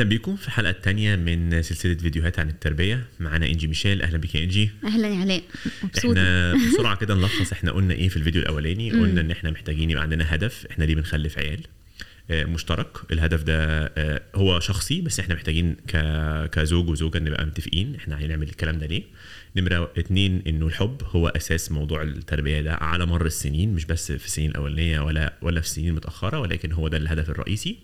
أهلا بيكم في الحلقة الثانية من سلسلة فيديوهات عن التربية. معانا إنجي ميشيل. أهلا بيك يا إنجي. أهلا يا علاء. مبسوطة. إحنا بسرعة كده نلخص إحنا قلنا إيه في الفيديو الأولاني. قلنا إن إحنا محتاجين يبقى عندنا هدف. إحنا ليه بنخلف عيال؟ آه، مشترك. الهدف ده آه، هو شخصي بس إحنا محتاجين كزوج وزوجة نبقى متفقين إحنا هنعمل الكلام ده ليه. نمرة اتنين إنه الحب هو أساس موضوع التربية ده على مر السنين مش بس في السنين الأولانية ولا ولا في السنين المتأخرة ولكن هو ده الهدف الرئيسي.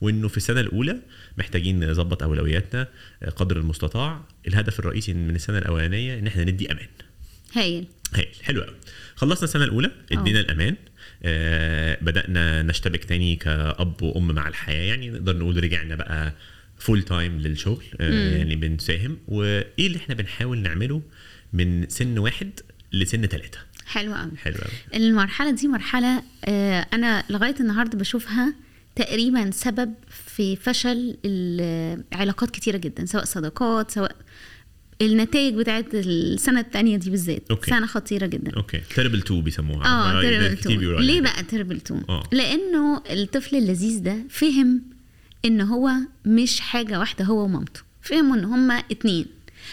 وإنه في السنة الأولى محتاجين نظبط أولوياتنا آه، قدر المستطاع. الهدف الرئيسي من السنة الأولانية إن إحنا ندي أمان. هايل. هايل حلو قوي خلصنا السنة الأولى ادينا الأمان. آه بدأنا نشتبك تاني كأب وأم مع الحياة يعني نقدر نقول رجعنا بقى full time للشغل آه يعني بنساهم. وإيه اللي إحنا بنحاول نعمله من سن واحد لسن ثلاثة حلو قوي حلو قوي المرحلة دي مرحلة آه، أنا لغاية النهارده بشوفها تقريبا سبب في فشل العلاقات كتيرة جدا سواء صداقات سواء النتائج بتاعت السنة الثانية دي بالذات. okay. سنة خطيرة جدا. okay. terrible 2 بيسموها. آه two بيقولوا ليه عليها. بقى terrible two آه. لأنه الطفل اللذيذ ده فهم إن هو مش حاجة واحدة هو ومامته. فهموا إن هما اتنين.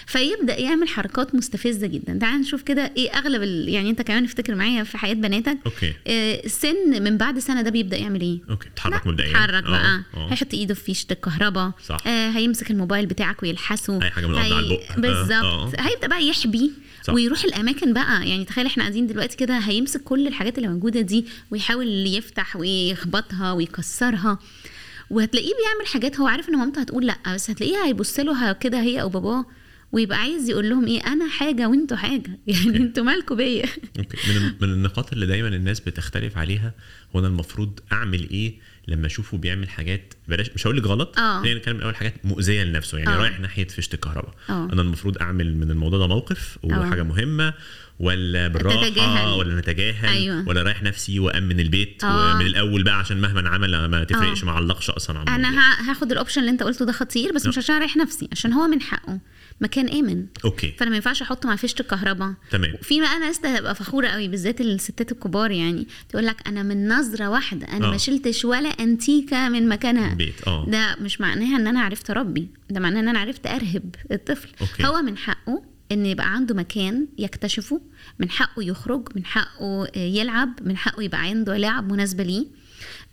فيبدأ يعمل حركات مستفزة جدا. تعال نشوف كده إيه أغلب ال... يعني أنت كمان افتكر معايا في حياة بناتك. okay. آه، السن من بعد سنة ده بيبدأ يعمل إيه؟ أوكي بتحرك لا، مبدئيا. يتحرك بقى. آه. هيحط إيده في فيشه الكهرباء. صح. آه هيمسك الموبايل بتاعك ويلحسه. أي حاجة من الأرض على البق. بالظبط. آه. هيبدأ بقى يحبي صح. ويروح الأماكن بقى. يعني تخيل إحنا قاعدين دلوقتي كده هيمسك كل الحاجات اللي موجودة دي ويحاول يفتح ويخبطها ويكسرها. وهتلاقيه بيعمل حاجات. هو عارف إن مامته هتقول لأ بس هتلاقيه هيبص له كده هي أو باباه. ويبقى عايز يقول لهم إيه أنا حاجة وأنتوا حاجة يعني. أنتوا مالكوا بيا من من النقاط اللي دايما الناس بتختلف عليها هو أنا المفروض أعمل إيه لما أشوفه بيعمل حاجات بلاش مش هقول لك غلط آه. خلينا نتكلم الأول حاجات مؤذية لنفسه يعني آه. رايح ناحية فيشه الكهرباء آه. أنا المفروض أعمل من الموضوع ده موقف وحاجة مهمة ولا بالراحة تتجاهل. ولا نتجاهل أيوة. ولا رايح نفسي وأمن البيت آه. ومن الأول بقى عشان مهما عمل ما تفرقش آه. ما علقش أصلا على أنا. ه- هاخد الاوبشن اللي أنت قلته ده خطير بس مش آه. عشان أريح نفسي عشان هو من حقه مكان آمن okay فأنا ما ينفعش أحطه مع فيشة الكهرباء تمام في بقى ناس تبقى فخورة قوي بالذات الستات الكبار يعني تقول لك أنا من نظرة واحدة أنا آه. ما شلتش ولا أنتيكة من مكانها البيت آه ده مش معناها إن أنا عرفت أربي ده معناه إن أنا عرفت أرهب الطفل okay. هو من حقه إن يبقى عنده مكان يكتشفه من حقه يخرج من حقه يلعب من حقه يبقى عنده لعب مناسبة ليه.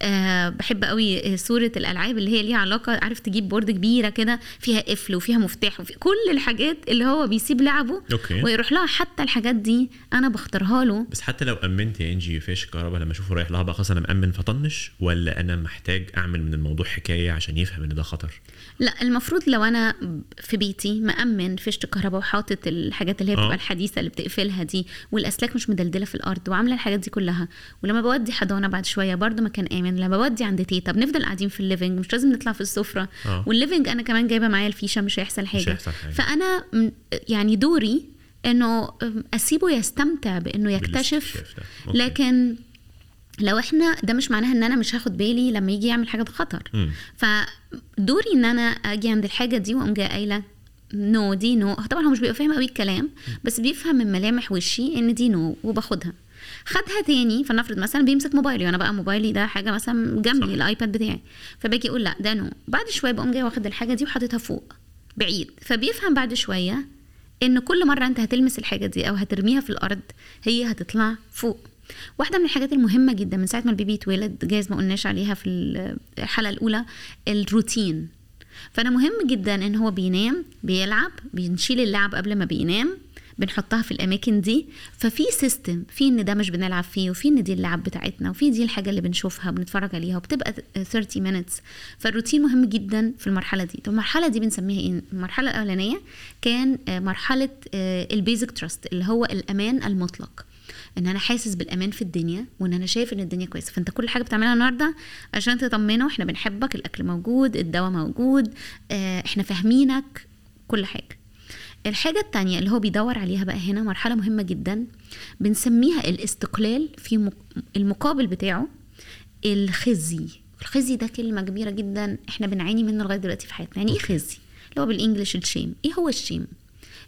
أه بحب قوي صورة الألعاب اللي هي ليها علاقة عارف تجيب board كبيرة كده فيها قفل وفيها مفتاح وفي كل الحاجات اللي هو بيسيب لعبه okay. ويروح لها. حتى الحاجات دي أنا بختارها له. بس حتى لو أمنت يا إنجي فيش الكهرباء لما أشوفه رايح لها بقى خلاص أنا مأمن فطنش ولا أنا محتاج أعمل من الموضوع حكاية عشان يفهم إن ده خطر؟ لا المفروض لو أنا في بيتي مأمن فيشة الكهرباء وحاطط الحاجات اللي هي. بتبقى الحديثة اللي بتقفلها دي والأسلاك مش مدلدلة في الأرض وعاملة الحاجات دي كلها ولما بودي حضانة بعد شوية برضو مكان آمن لما بودي عند تيتا بنفضل قاعدين في ال living مش لازم نطلع في السفرة آه. وال living أنا كمان جايبة معايا الفيشة مش هيحصل حاجة مش هيحصل حاجة. فأنا يعني دوري إنه أسيبه يستمتع بإنه يكتشف. لكن لو إحنا ده مش معناها إن أنا مش هاخد بالي لما يجي يعمل حاجة بخطر. مم. فدوري إن أنا أجي عند الحاجة دي وأقوم جاية قايلة no دي no طبعا هو مش بيبقى فاهم قوي الكلام بس بيفهم من ملامح وشي إن دي no وباخدها. خدها تاني فلنفرض مثلا بيمسك موبايلي وأنا بقى موبايلي ده حاجة مثلا جنبي. ال iPad بتاعي. فباجي أقول لا ده no بعد شوية بقوم جاية واخد الحاجة دي وحاططها فوق بعيد. فبيفهم بعد شوية إن كل مرة أنت هتلمس الحاجة دي أو هترميها في الأرض هي هتطلع فوق. واحدة من الحاجات المهمة جدا من ساعة ما ال baby يتولد جايز ما قلناش عليها في الحلقة الأولى الروتين. فأنا مهم جدا إن هو بينام بيلعب بنشيل اللعب قبل ما بينام بنحطها في الأماكن دي. ففي system في إن ده مش بنلعب فيه وفي إن دي اللعب بتاعتنا وفي دي الحاجة اللي بنشوفها وبنتفرج عليها وبتبقى 30 minutes. فالروتين مهم جدا في المرحلة دي. طب المرحلة دي بنسميها إيه؟ المرحلة الأولانية كان آه، مرحلة البيزك تراست اللي هو الأمان المطلق. إن أنا حاسس بالأمان في الدنيا وإن أنا شايف إن الدنيا كويسة. فأنت كل حاجة بتعملها النهارده عشان تطمنه إحنا بنحبك الأكل موجود الدواء موجود آه، إحنا فاهمينك كل حاجة. الحاجة التانية اللي هو بيدور عليها بقى هنا مرحلة مهمة جدا بنسميها الاستقلال في مق- المقابل بتاعه الخزي. الخزي ده كلمة كبيرة جدا إحنا بنعاني منه لغاية دلوقتي في حياتنا. يعني إيه خزي؟ اللي هو بال English ال shame. إيه هو ال shame؟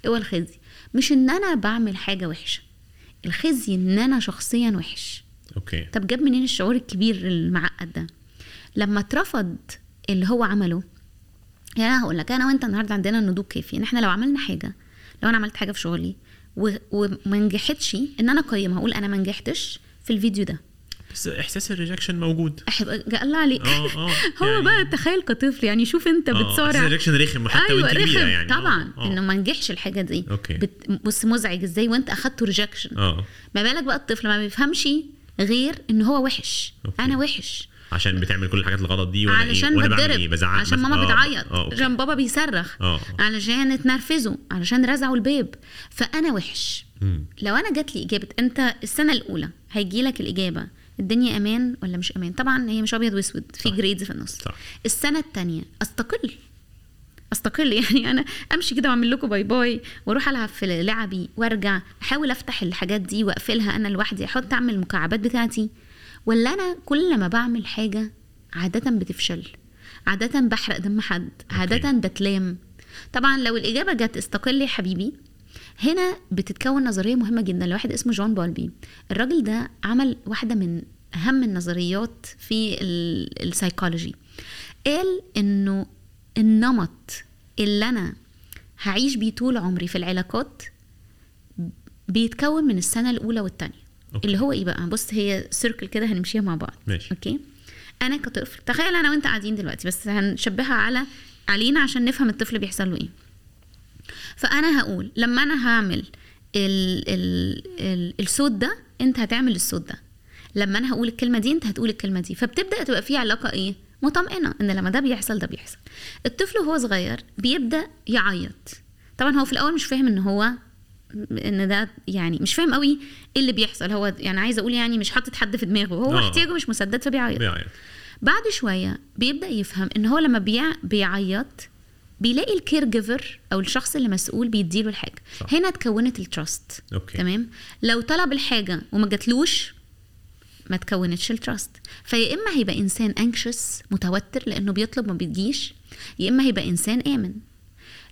إيه هو الخزي؟ مش إن أنا بعمل حاجة وحشة. الخزي ان أنا شخصيا وحش. okay. طب جاب منين الشعور الكبير المعقد ده؟ لما اترفض اللي هو عمله يعني أنا هقول لك أنا وأنت النهارده عندنا النضوج كافي. إن إحنا لو عملنا حاجة لو أنا عملت حاجة في شغلي وما نجحتش إن أنا أقيمها أقول أنا ما نجحتش في الفيديو ده. بس إحساس ال rejection موجود. الله عليك آه آه هو يعني- بقى تخيل كطفل يعني شوف أنت آه، بتصارع. ال rejection رخم حتى وأنت كبيرة رخم. يعني. طبعا. آه، آه. إنه ما نجحش الحاجة دي. okay. بت... بص مزعج. إزاي؟ وأنت أخدته rejection آه. ما بالك بقى الطفل ما بيفهمش غير إن هو وحش. okay. أنا وحش. عشان بتعمل كل الحاجات الغلط دي وأنا علشان إيه وأنا إيه؟ بزعق عشان؟ ماما آه، بتعيط. عشان بابا بيصرخ. علشان اتنرفزوا. علشان رزعوا الباب فأنا وحش. مم. لو أنا جات لي إجابة أنت السنة الأولى هيجي لك الإجابة. الدنيا أمان ولا مش أمان؟ طبعا هي مش أبيض وأسود في. grades في النص. صح. السنة الثانية أستقل. أستقل. يعني أنا أمشي كده وأعمل لكم bye bye وأروح ألعب في لعبي وأرجع. أحاول أفتح الحاجات دي وأقفلها أنا لوحدي أحط أعمل المكعبات بتاعتي. ولا أنا كل ما بعمل حاجة عادة بتفشل. عادة بحرق دم حد. عادة بتلام. طبعا لو الإجابة جت استقل يا حبيبي. هنا بتتكون نظرية مهمة جدا لواحد اسمه جون بولبي. الراجل ده عمل واحدة من أهم النظريات في ال- السايكولوجي. قال إنه النمط اللي أنا هعيش بيه طول عمري في العلاقات بيتكون من السنة الأولى والثانيه. اللي هو إيه بقى؟ بص هي سيركل كده هنمشيها مع بعض. ماشي. أوكي؟ أنا كطفل تخيل أنا وأنت قاعدين دلوقتي بس هنشبهها على علينا عشان نفهم الطفل بيحصل له إيه. فأنا هقول لما أنا هعمل ال ال ال الصوت ده أنت هتعمل الصوت ده. لما أنا هقول الكلمة دي أنت هتقول الكلمة دي. فبتبدأ تبقى في علاقة إيه؟ مطمئنة إن لما ده بيحصل ده بيحصل. الطفل وهو صغير بيبدأ يعيط. طبعا هو في الأول مش فاهم إن هو إن ده يعني مش فاهم قوي إيه اللي بيحصل. هو يعني عايزه أقول يعني مش حاطط حد في دماغه. هو آه. احتياجه مش مسدد فبيعيط. بيعيط. بعد شوية بيبدأ يفهم إن هو لما بيع بيعيط بيلاقي ال caregiver أو الشخص اللي مسؤول بيديله الحاجة. صح. هنا اتكونت ال trust okay. تمام؟ لو طلب الحاجة وما جاتلوش ما تكونتش ال trust فيا إما هيبقى إنسان anxious متوتر لأنه بيطلب ما بيجيش يا إما هيبقى إنسان آمن.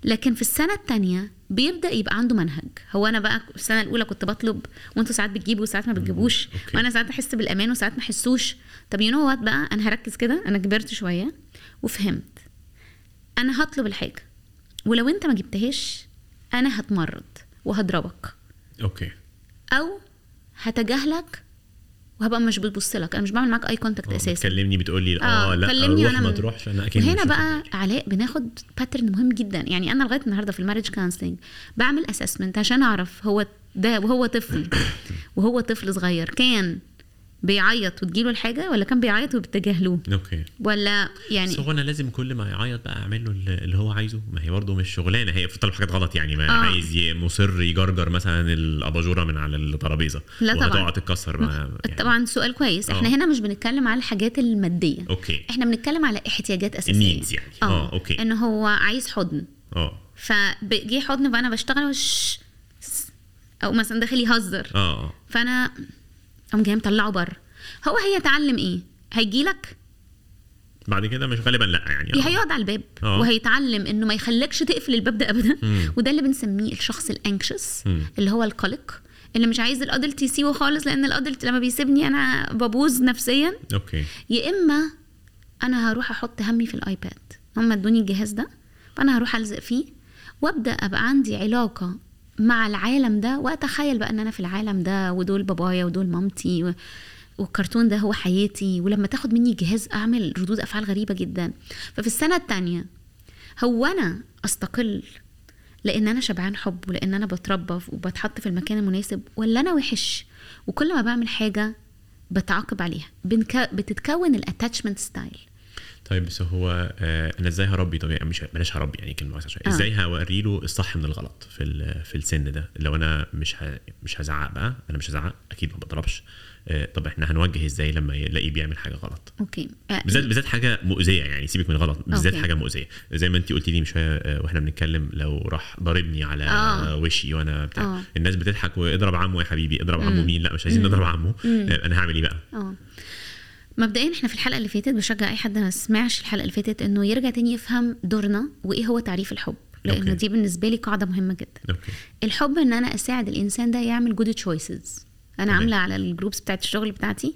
لكن في السنة الثانية بيبدأ يبقى عنده منهج. هو أنا بقى في السنة الأولى كنت بطلب وأنتوا ساعات بتجيبوا وساعات ما بتجيبوش. وأنا ساعات احس بالأمان وساعات ما أحسوش. طب you know what بقى؟ أنا هركز كده أنا كبرت شوية وفهمت. أنا هطلب الحاجة ولو أنت ما جبتهاش أنا هتمرد وهضربك. okay. أو هتجاهلك وهبقى مش بتبص لك. أنا مش بعمل معاك eye contact آه، أساسا. بتكلمني بتقول لي آه، آه لا كلمني وأنا ما تروحش أنا أكيد وهنا مش بقى. علاء بناخد pattern مهم جدا. يعني أنا لغاية النهارده في ال marriage counseling بعمل assessment عشان أعرف هو ده وهو طفل وهو طفل صغير. كان بيعيط وتجيله الحاجة ولا كان بيعيط وبتجاهلوه؟ okay. ولا يعني بس هو أنا لازم كل ما يعيط بقى اعمل له اللي هو عايزه. ما هي برضه مش شغلانة. هي بتطلب حاجات غلط يعني. ما آه. عايز مصر يجرجر مثلا الأباجورة من على الترابيزة. لا طبعاً. تتكسر. ما يعني. طبعا سؤال كويس. إحنا آه. هنا مش بنتكلم على الحاجات المادية. okay. إحنا بنتكلم على احتياجات أساسية. ال needs يعني. آه. okay. إن هو عايز حضن. آه. فجه حضن فأنا بشتغل وش أو مثلا داخل يهزر. آه آه. فأنا قام جاي مطلعه بره هو هيتعلم إيه هيجي لك بعد كده مش غالبا لأ يعني. هيقعد على الباب آه. وهيتعلم إنه ما يخليكش تقفل الباب ده ابدا مم. وده اللي بنسميه الشخص ال anxious. اللي هو القلق اللي مش عايز ال adult يسيبه خالص لأن ال adult لما بيسيبني أنا ببوظ نفسيا okay يا إما أنا هروح أحط همي في الآيباد هم ادوني الجهاز ده فأنا هروح ألزق فيه وأبدأ أبقى عندي علاقة مع العالم ده وأتخيل بقى إن أنا في العالم ده ودول بابايا ودول مامتي و... والكرتون ده هو حياتي ولما تاخد مني الجهاز أعمل ردود أفعال غريبة جدا. ففي السنة الثانية هو أنا أستقل لأن أنا شبعان حب ولأن أنا بتربى وبتحط في المكان المناسب ولا أنا وحش؟ وكل ما بعمل حاجة بتعاقب عليها. بتتكون ال attachment style طيب بس هو آه أنا إزاي هربي؟ طب يعني مش بلاش هربي يعني كلمة شوية آه. إزاي هوري له الصح من الغلط في في السن ده؟ لو أنا مش ه... مش هزعق بقى أنا مش هزعق أكيد ما بضربش. آه طب إحنا هنوجه إزاي لما يلاقيه بيعمل حاجة غلط؟ okay. آه، بالذات بالذات حاجة مؤذية يعني سيبك من غلط بالذات. حاجة مؤذية. زي ما انت قلتي لي من شوية آه، وإحنا بنتكلم لو راح ضاربني على آه. وشي وأنا بتاع. آه. الناس بتضحك واضرب عمه يا حبيبي اضرب عمه مين؟ لا مش عايزين نضرب عمه آه، أنا هعمل إيه بقى؟ آه. مبدئيا إحنا في الحلقة اللي فاتت بشجع أي حد ما سمعش الحلقة اللي فاتت إنه يرجع تاني يفهم دورنا وإيه هو تعريف الحب لأنه okay. دي بالنسبة لي قاعدة مهمة جدا okay الحب إن أنا أساعد الإنسان ده يعمل good choices أنا. عاملة على ال groups بتاعت الشغل بتاعتي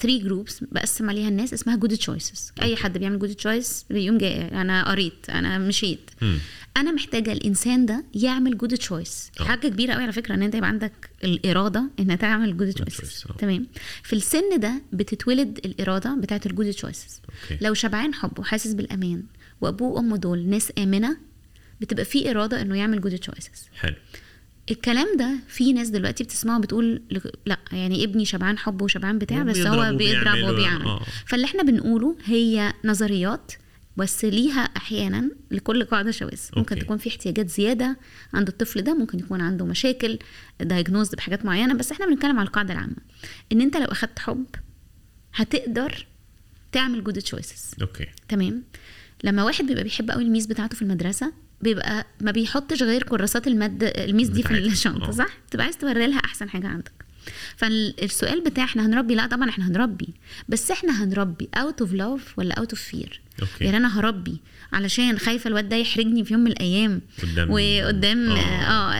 3 groups بقسم عليها الناس اسمها good choices أي حد بيعمل good choice بيقوم جاي أنا قريت أنا مشيت. مم. أنا محتاجة الإنسان ده يعمل good choice آه. حاجة كبيرة قوي على فكرة إن أنت يبقى عندك الإرادة إن تعمل good choice، آه. تمام؟ في السن ده بتتولد الإرادة بتاعت ال good choices. لو شبعان حب وحاسس بالأمان وأبوه وأمه دول ناس آمنة بتبقى في إرادة إنه يعمل good choices حلو. الكلام ده في ناس دلوقتي بتسمعه بتقول لا يعني ابني شبعان حب وشبعان بتاع بس هو بيضرب وبيعمل آه. فاللي إحنا بنقوله هي نظريات بس ليها أحيانا لكل قاعدة شواذ. ممكن. تكون في احتياجات زيادة عند الطفل ده ممكن يكون عنده مشاكل diagnosed بحاجات معينة بس إحنا بنتكلم على القاعدة العامة. إن أنت لو أخدت حب هتقدر تعمل good choices okay. تمام؟ لما واحد بيبقى بيحب قوي ال miss بتاعته في المدرسة بيبقى ما بيحطش غير كراسات المد ال miss دي في. الشنطة آه. صح تبقى عايز توري لها أحسن حاجة عندك فالسؤال بتاع إحنا هنربي لا طبعا إحنا هنربي بس إحنا هنربي out of love ولا out of fear okay. يعني أنا هربي علشان خايفة الواد ده يحرجني في يوم من الأيام قدام- وقدام. آه,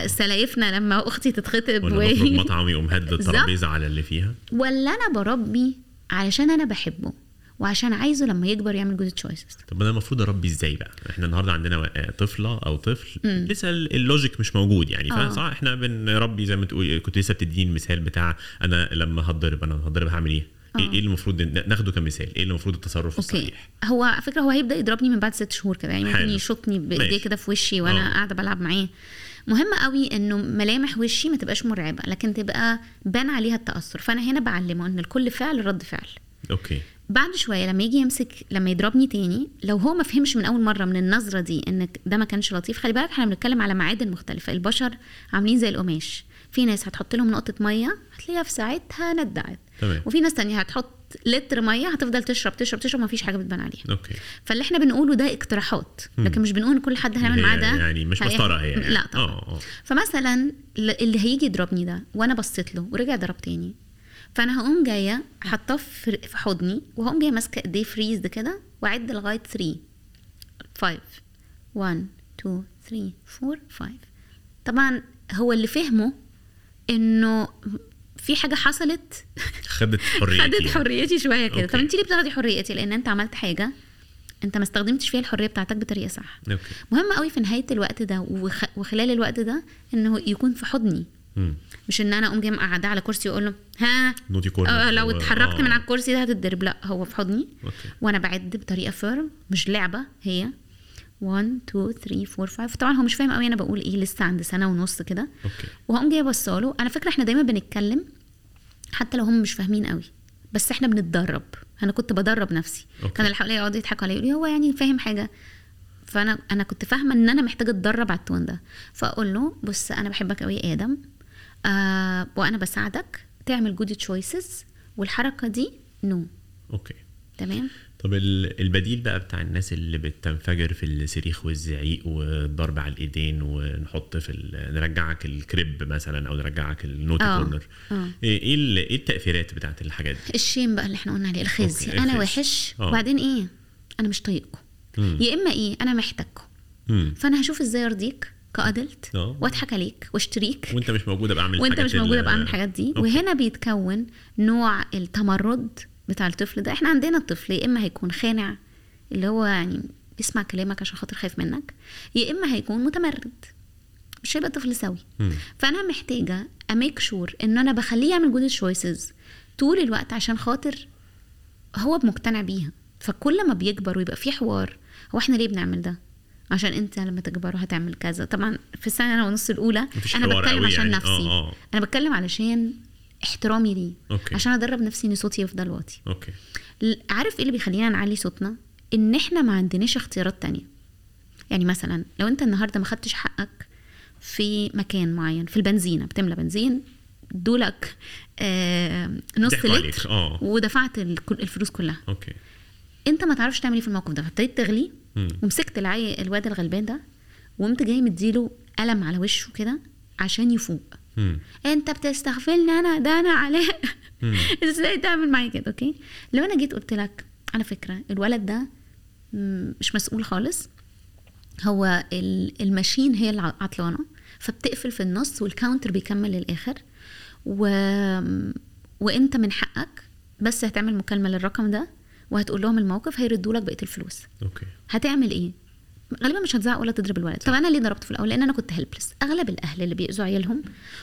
آه ساعتها لما أختي تتخطب ولا نخرج مطعم يقوم هد الترابيزة على اللي فيها ولا أنا بربي علشان أنا بحبه وعشان عايزه لما يكبر يعمل good choices طب أنا المفروض أربي إزاي بقى؟ إحنا النهارده عندنا و- طفلة أو طفل لسه ال- logic مش موجود يعني. آه. فصح إحنا بنربي زي ما تقول كنت لسه بتديني المثال بتاع أنا لما هتضرب أنا هتضرب هعمل إيه؟ إيه آه. اللي المفروض ناخده كمثال؟ إيه اللي المفروض التصرف أوكي. الصحيح؟ هو على فكرة هو هيبدأ يضربني من بعد ست شهور كده يعني ممكن. يشوطني بإيديه. كده في وشي وأنا آه. قاعدة بلعب معاه. مهم قوي إنه ملامح وشي ما تبقاش مرعبة لكن تبقى بان عليها التأثر. فأنا هنا بعلمه إن لكل فعل رد فعل. أوكي. بعد شوية لما يجي يمسك لما يضربني تاني لو هو ما فهمش من أول مرة من النظرة دي ان ده ما كانش لطيف خلي بالك إحنا بنتكلم على معادن مختلفة. البشر عاملين زي القماش. في ناس هتحط لهم نقطة مية هتلاقيها في ساعتها ندعت. تمام. وفي ناس تانية هتحط لتر مية هتفضل تشرب تشرب تشرب ما فيش حاجة بتبان عليها. أوكي. فاللي إحنا بنقوله ده اقتراحات. لكن مش بنقول كل حد هيعمل هي معاه ده يعني مش مسطرة هي يعني. لا طبعا. آه آه. فمثلا اللي هيجي يضربني ده وأنا بصيت له ورجع ضرب تاني. فأنا هقوم جاية حاطاه في في حضني وهقوم جاية ماسكة ايديه freeze كده وأعد لغاية 3 5 1 2 3 4 5 طبعا هو اللي فهمه إنه في حاجة حصلت خدت حريتي خدت يعني. حريتي شوية كده. أوكي. طب أنت ليه بتاخدي حريتي؟ لأن أنت عملت حاجة أنت ما استخدمتش فيها الحرية بتاعتك بطريقة صح. أوكي. مهم قوي في نهاية الوقت ده وخ... وخلال الوقت ده إنه يكون في حضني. مم. مش ان أنا اقوم جاي مقعداه على كرسي واقول له ها؟ naughty corner. آه لو اتحركت آه. من على الكرسي ده هتتضرب. لا هو في حضني. أوكي. وأنا بعد بطريقة firm مش لعبة هي 1 2 3 4 5 طبعا هو مش فاهم قوي أنا بقول إيه لسه عند سنة ونص كده. وهقوم جاية بصاله على فكرة إحنا دايما بنتكلم حتى لو هم مش فاهمين قوي بس إحنا بنتدرب. أنا كنت بدرب نفسي. أوكي. كان اللي حواليا يقعدوا يضحكوا عليا يقولوا هو يعني فاهم حاجة. فأنا أنا كنت فاهمة إن أنا محتاجة أتدرب على ال tone ده. فأقول له بص أنا بحبك قوي يا آدم. آه وأنا بساعدك تعمل good choices والحركة دي no أوكي تمام طب ال- البديل بقى بتاع الناس اللي بتنفجر في الصريخ والزعيق والضرب على الإيدين ونحط في ال- نرجعك ال crib مثلا أو نرجعك ال naughty آه، corner آه. إيه إيه إيه التأثيرات بتاعت الحاجات دي؟ ال shame بقى اللي إحنا قلنا عليه الخزي أنا. وحش آه. وبعدين إيه أنا مش طايقكم. يا إما إيه أنا محتاجكم. فأنا هشوف إزاي ارضيك ك adult آه. واضحك عليك واشتريك. وانت مش موجودة بعمل وانت مش موجودة بعمل الحاجات دي. أوكي. وهنا بيتكون نوع التمرد بتاع الطفل ده. إحنا عندنا الطفل يا إما هيكون خانع اللي هو يعني بيسمع كلامك عشان خاطر خايف منك يا إما هيكون متمرد. مش هيبقى طفل سوي. مم. فأنا محتاجة a make sure إن أنا بخليه يعمل good choices طول الوقت عشان خاطر هو مقتنع بيها. فكل ما بيكبر ويبقى في حوار هو إحنا ليه بنعمل ده؟ عشان انت لما تكبر هتعمل كذا. طبعا في السنة ونص الأولى أنا بتكلم عشان يعني. نفسي. آه، آه. أنا بتكلم علشان احترامي ليه. أوكي. عشان أدرب نفسي إن صوتي يفضل واطي. أوكي. عارف إيه اللي بيخلينا نعلي صوتنا؟ إن إحنا ما عندناش اختيارات تانية. يعني مثلا لو أنت النهارده ما خدتش حقك في مكان معين في البنزينه بتملى بنزين ادوا لك آه نص لتر آه. ودفعت الفلوس كلها. أوكي. أنت ما تعرفش تعمل إيه في الموقف ده فابتديت تغلي مم. ومسكت العي الواد الغلبان ده وقمت جاي مديله قلم على وشه كده عشان يفوق مم. أنت بتستغفلني أنا ده أنا علاء. إزاي تعمل معايا كده أوكي لو أنا جيت قلت لك على فكرة الولد ده مش مسؤول خالص هو ال- machine هي اللي عطلانة فبتقفل في النص وال counter بيكمل للآخر و... وأنت من حقك بس هتعمل مكالمة للرقم ده وهتقول لهم الموقف هيردوا لك بقية الفلوس. أوكي. هتعمل إيه؟ غالبا مش هتزعق ولا تضرب الولد. طب أنا ليه ضربته في الأول؟ لأن أنا كنت helpless أغلب الأهل اللي بيأذوا عيالهم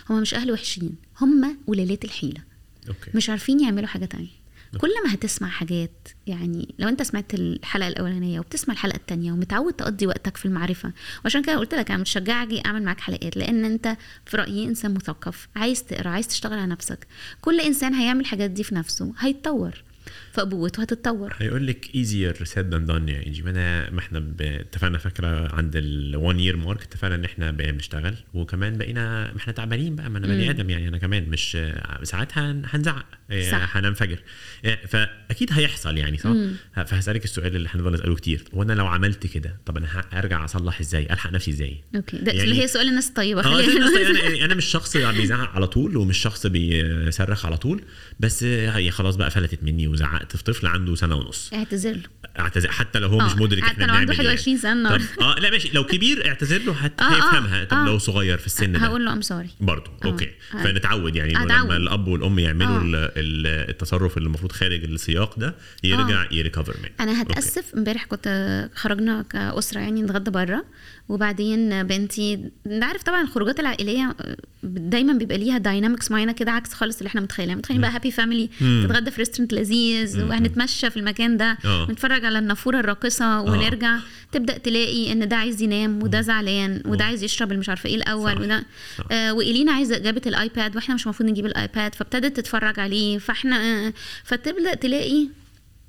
هم مش أهل وحشين. هم قليلين الحيلة. أوكي. مش عارفين يعملوا حاجة تانية. كل ما هتسمع حاجات يعني لو أنت سمعت الحلقة الأولانية وبتسمع الحلقة الثانية ومتعود تقضي وقتك في المعرفة وعشان كده قلت لك أنا متشجعة أجي أعمل معاك حلقات لأن أنت في رأيي إنسان مثقف عايز تقرأ عايز تشتغل على نفسك. كل إنسان هيعمل الحاجات دي في نفسه هيتطور. فأبوته هتتطور. هيقول لك easier said than done يا إنجي. ما أنا ما إحنا اتفقنا فاكره عند ال 1 year mark اتفقنا إن إحنا بنشتغل. وكمان بقينا ما إحنا تعبانين بقى ما أنا بني آدم يعني أنا كمان مش ساعات هن- هنزعق إيه،. هننفجر. إيه، فأكيد هيحصل يعني صح؟ ه- فهسألك السؤال اللي هنفضل نساله كتير. وأنا لو عملت كده طب أنا أرجع أصلح إزاي؟ ألحق نفسي إزاي؟ أوكي. ده يعني- اللي هي سؤال الناس الطيبه نقول. أنا أنا مش شخص بيزعق على طول ومش شخص بيصرخ على طول. بس هي خلاص بقى فلتت مني وزعقت في طفل عنده سنة ونص اعتذر له اعتذر حتى لو هو مش آه، مدرك حتى لو عنده بنعمل إيه. 21 سنة. طب آه لا ماشي لو كبير اعتذر له حتى آه، آه، هيفهمها طب آه. لو صغير في السن ده هقول له I'm sorry برضه أوكي آه. فنتعود يعني أتعود. لما الأب والأم يعملوا آه. ال- ال- التصرف اللي المفروض خارج السياق ده يرجع ي recover منه أنا. هتأسف امبارح كنت خرجنا كأسرة يعني نتغدى بره وبعدين بنتي انت عارف طبعا الخروجات العائلية دايما بيبقى ليها dynamics معينة كده عكس خالص اللي إحنا متخيلين. متخيلين بقى happy family تتغدى في restaurant لذيذ وهنتمشى في المكان ده. آه. نتفرج على النافورة الراقصة ونرجع تبدأ تلاقي إن ده عايز ينام وده زعلان وده عايز يشرب اللي مش عارفة إيه الأول. وده. آه والينا عايزة جابت الآيباد وإحنا مش المفروض نجيب الآيباد فابتدت تتفرج عليه. فإحنا آه فتبدا تلاقي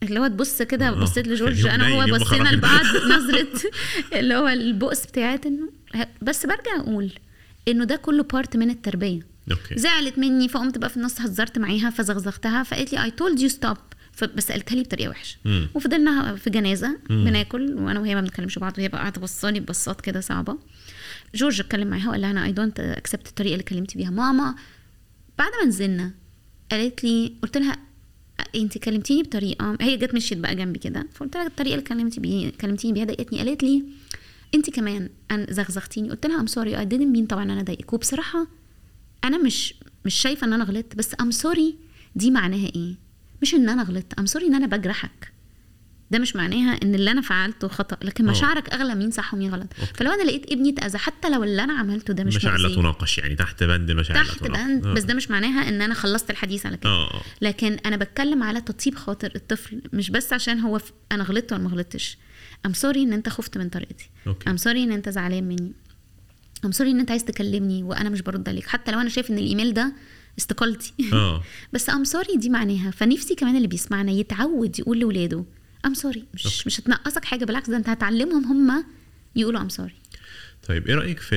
اللي هو تبص كده بصيت لجورج أنا وهو بصينا. لبعض نظرة اللي هو البؤس بتاعت إنه بس برجع أقول إنه ده كله part من التربية. أوكي. زعلت مني فقمت بقى في النص هزرت معاها فزغزغتها فقالت لي I told you stop بس قالتها لي بطريقة وحشة. مم. وفضلنا في جنازة بناكل وأنا وهي ما بنتكلمش بعض وهي بقى قاعدة بصاني ببصات كده صعبة. جورج اتكلم معاها وقال لها أنا I don't accept الطريقة اللي كلمتي بيها. ماما بعد ما نزلنا قالت لي قلت لها انت كلمتيني بطريقة هي جت مشيت بقى جنبي كده فقلت لها الطريقة اللي كلمتي بيه كلمتيني بيها ضايقتني قالت لي انت كمان أنا زغزغتيني قلت لها I'm sorry I didn't mean طبعا أنا ضايقك وبصراحة أنا مش مش شايفة إن أنا غلطت بس I'm sorry دي معناها إيه؟ مش إن أنا غلطت I'm sorry إن أنا بجرحك. ده مش معناها إن اللي أنا فعلته خطأ لكن آه. مشاعرك أغلى مين صح ومين غلط. أوكي. فلو أنا لقيت ابني اتأذى حتى لو اللي أنا عملته ده مش مشاعر لا تناقش يعني تحت بند مشاعر لا تحت بند آه. بس ده مش معناها إن أنا خلصت الحديث على كده. آه لكن أنا بتكلم على تطيب خاطر الطفل مش بس عشان هو ف... أنا غلطت ولا ما غلطتش. I'm sorry إن أنت خفت من طريقتي. I'm sorry إن أنت زعلان مني. I'm sorry إن أنت عايز تكلمني وأنا مش برد عليك. حتى لو أنا شايف إن الإيميل ده استقالتي. بس I'm sorry دي معناها. فنفسي كمان اللي بيسمعنا يتعود يقول لاولاده I'm sorry مش مش هتنقصك حاجة بالعكس ده انت هتعلمهم هم يقولوا I'm sorry طيب إيه رأيك في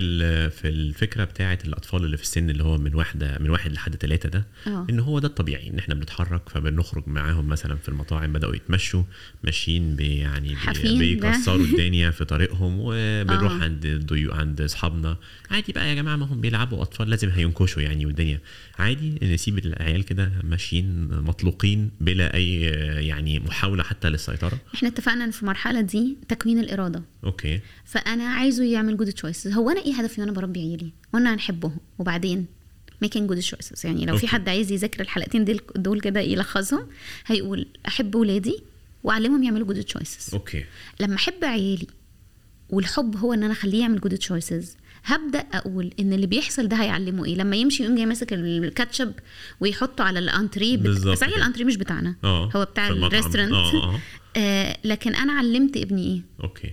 في الفكرة بتاعة الأطفال اللي في السن اللي هو من واحدة من واحد لحد ثلاثة ده آه. إن هو ده الطبيعي إن إحنا بنتحرك فبنخرج معاهم مثلا في المطاعم بدأوا يتمشوا ماشيين بي يعني بي. بيكسروا الدنيا في طريقهم وبنروح آه. عند الضيوف عند أصحابنا عادي بقى يا جماعة ما هم بيلعبوا أطفال لازم هينكشوا يعني والدنيا عادي نسيب العيال كده ماشيين مطلوقين بلا أي يعني محاولة حتى للسيطرة؟ إحنا اتفقنا إن في المرحله دي تكوين الإرادة. Okay. فأنا عايزه يعمل good choices هو أنا إيه هدفي وأنا بربي عيالي؟ وأنا هنحبهم. وبعدين making good choices. يعني لو في okay. حد عايز يذاكر الحلقتين دول دول كده يلخصهم هيقول أحب ولادي وأعلمهم يعملوا good choices okay. لما أحب عيالي والحب هو إن أنا أخليه يعمل good choices هبدأ أقول إن اللي بيحصل ده هيعلمه إيه؟ لما يمشي يقوم جاي ماسك الكاتشب ويحطه على بت... بالظبط صحيح كده. الانتريه مش بتاعنا. آه هو بتاع. ال restaurant آه آه. آه لكن أنا علمت ابني إيه؟ Okay.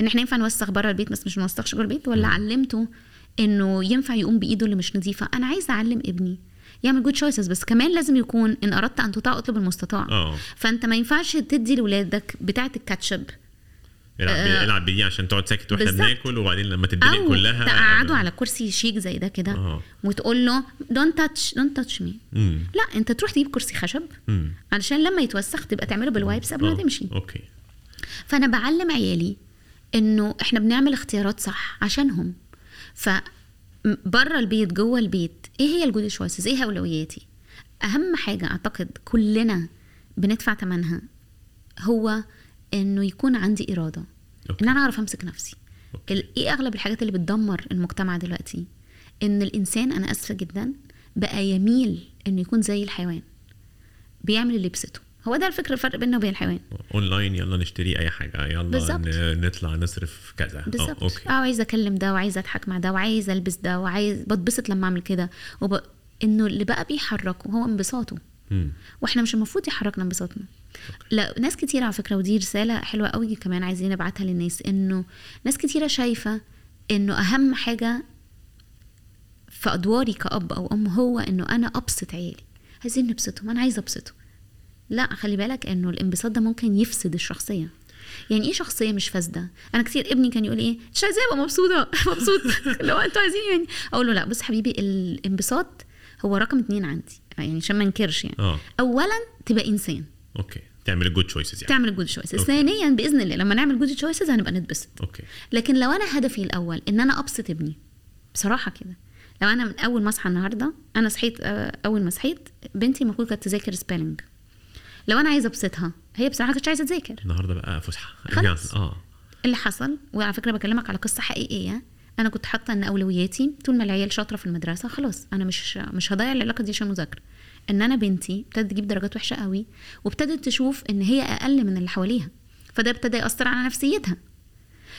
إن إحنا ينفع نوسخ بره البيت بس مش نوسخش جوه البيت؟ ولا علمته إنه ينفع يقوم بإيده اللي مش نظيفة؟ أنا عايزة أعلم ابني. يعمل good choices بس كمان لازم يكون إن أردت أن تطاع أطلب المستطاع. آه. فأنت ما ينفعش تدي لاولادك بتاعة الكاتشب العب آه، العب بدي عشان تقعد ساكت وإحنا. بناكل وبعدين لما أو كلها تقعده على كرسي شيك زي ده كده آه. وتقول له don't touch don't touch me لا انت تروح تجيب كرسي خشب امم علشان لما يتوسخ تبقى تعمله بال wipes قبل ما آه، تمشي. Okay. فأنا بعلم عيالي إنه إحنا بنعمل اختيارات صح عشانهم. ف بره البيت جوه البيت إيه هي ال good choices إيه أولوياتي؟ أهم حاجة أعتقد كلنا بندفع ثمنها هو إنه يكون عندي إرادة. Okay. ان أنا أعرف أمسك نفسي. Okay. إيه أغلب الحاجات اللي بتدمر المجتمع دلوقتي؟ إن الإنسان أنا آسفة جدا بقى يميل إنه يكون زي الحيوان. بيعمل اللي يبسطه. هو ده الفكرة الفرق بيننا وبين الحيوان. أونلاين يلا نشتري أي حاجة. يلا بالظبط. ن- نطلع نصرف كذا. بالظبط. آه عايزة أكلم ده وعايزة أضحك مع ده وعايزة ألبس ده وعايز بتبسط لما أعمل كده. وب... إنه اللي بقى بيحركه هو انبساطه. وإحنا مش المفروض يحركنا انبساطنا. لا ناس كتير على فكرة ودي رسالة حلوة قوي كمان عايزين نبعتها للناس إنه ناس كتيرة شايفة إنه أهم حاجة في أدواري كأب أو أم هو إنه أنا أبسط عيالي. عايزين نبسطهم أنا عايزة ابسطه لا خلي بالك إنه الانبساط ده ممكن يفسد الشخصية. يعني إيه شخصية مش فاسدة؟ أنا كتير ابني كان يقول إيه؟ مش عايزاه أبقى مبسوطة مبسوط. لو أنتوا عايزين يعني؟ أقول له لا بص حبيبي الانبساط هو رقم اتنين عندي يعني عشان ما انكرش يعني. آه. اولا تبقى إنسان. Okay تعمل ال good choices يعني. تعمل ال good choices. ثانيا بإذن الله لما نعمل good choices هنبقى نتبسط. Okay لكن لو أنا هدفي الأول إن أنا أبسط ابني بصراحة كده. لو أنا من أول ما أصحى النهارده أنا صحيت آه، أول ما صحيت بنتي المفروض كانت تذاكر spelling لو أنا عايزة أبسطها هي بصراحة كانتش عايزة تذاكر. النهارده بقى فسحة. خلاص. يعني، آه. اللي حصل وعلى فكرة بكلمك على قصة حقيقية أنا كنت حاطة إن أولوياتي طول ما العيال شاطرة في المدرسة خلاص أنا مش مش هضيع العلاقة دي عشان مذاكرة. إن أنا بنتي ابتدت تجيب درجات وحشة قوي وابتدت تشوف إن هي أقل من اللي حواليها. فده ابتدى يأثر على نفسيتها.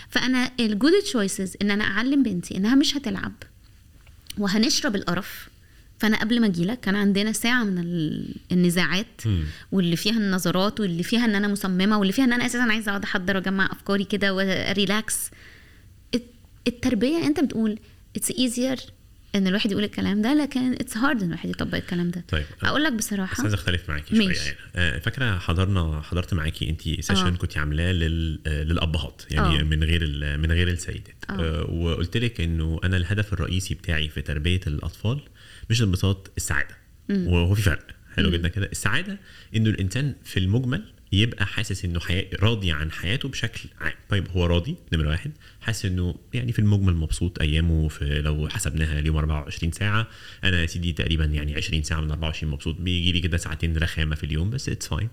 فأنا ال good choices إن أنا أعلم بنتي إنها مش هتلعب وهنشرب القرف. فأنا قبل ما أجيلك كان عندنا ساعة من ال- النزاعات. واللي فيها النظرات واللي فيها إن أنا مصممة واللي فيها إن أنا أساسا عايزة أقعد أحضر وأجمع أفكاري كده و relax الت- التربية أنت بتقول it's easier إن الواحد يقول الكلام ده لكن it's hard إن الواحد يطبق الكلام ده طيب أقول لك بس بصراحه عايز أختلف معاكي شوية. يعني آه، فاكرة حضرنا حضرت معاكي أنت session آه. كنت عاملاه لل... آه، للأبهات يعني آه. من غير ال... من غير السيدات آه. آه، وقلت لك إنه أنا الهدف الرئيسي بتاعي في تربية الأطفال مش الانبساط السعادة وهو في فرق حلو جدا كده السعادة إنه الإنسان في المجمل يبقى حاسس إنه حياة راضي عن حياته بشكل عام. طيب هو راضي؟ نمرة واحد. حاسس إنه يعني في المجمل مبسوط أيامه في لو حسبناها اليوم 24 ساعة. أنا يا سيدي تقريبا يعني 20 ساعة من 24 مبسوط. بيجي لي كده ساعتين رخامة في اليوم بس it's fine